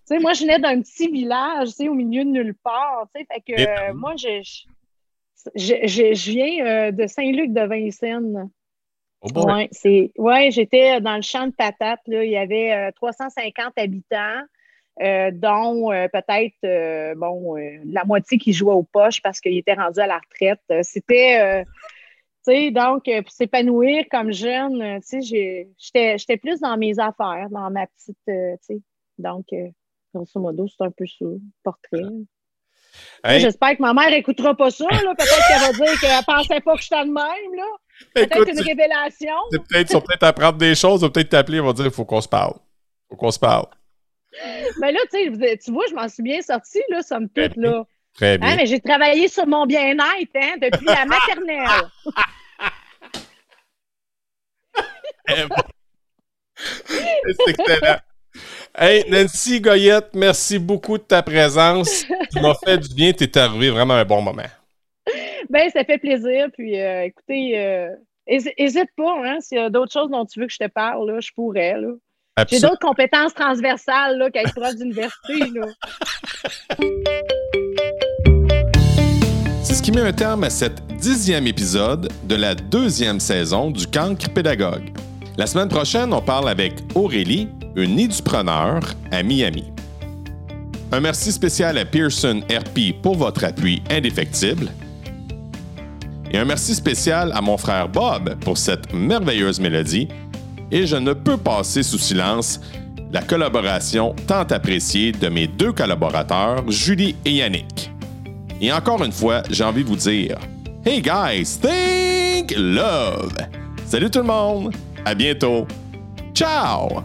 sais, moi, je venais d'un petit village, tu sais, au milieu de nulle part. Tu sais, fait que moi, je, je, viens de Saint-Luc de Vincennes. Oh oui, ouais, j'étais dans le champ de patates. Là. Il y avait 350 euh, habitants, euh, dont euh, peut-être bon la moitié qui jouait aux poches parce qu'il était rendu à la retraite. C'était tu sais, donc pour s'épanouir comme jeune, tu sais, j'étais plus dans mes affaires, dans ma petite, tu sais. Donc, grosso modo, c'est un peu ça, portrait. J'espère que ma mère écoutera pas ça. Peut-être qu'elle va dire qu'elle pensait pas que j'étais de même. Là. Peut-être une révélation. Peut-être, ils vont peut-être apprendre des choses, ils vont peut-être t'appeler, ils vont dire il faut qu'on se parle. Il faut qu'on se parle. Mais là, tu vois, je m'en suis bien sortie, là, somme toute, là. Très hein, bien. mais j'ai travaillé sur mon bien-être hein, depuis la maternelle. Eh C'est excellent. Hey, Nancy Goyette, merci beaucoup de ta présence. Tu m'as fait du bien, tu es arrivé vraiment un bon moment. Ben, ça fait plaisir. Puis, euh, écoutez, euh, hésite pas, hein, s'il y a d'autres choses dont tu veux que je te parle, là, je pourrais. Là. J'ai d'autres compétences transversales là, qu'être prof d'université. C'est ce qui met un terme à cet dixième épisode de la deuxième saison du Cancre Pédagogue. La semaine prochaine, on parle avec Aurélie, une édupreneur à Miami. Un merci spécial à Pearson RP pour votre appui indéfectible. Et un merci spécial à mon frère Bob pour cette merveilleuse mélodie. Et je ne peux passer sous silence la collaboration tant appréciée de mes deux collaborateurs, Julie et Yannick. Et encore une fois, j'ai envie de vous dire Hey guys, think love! Salut tout le monde! À bientôt! Ciao!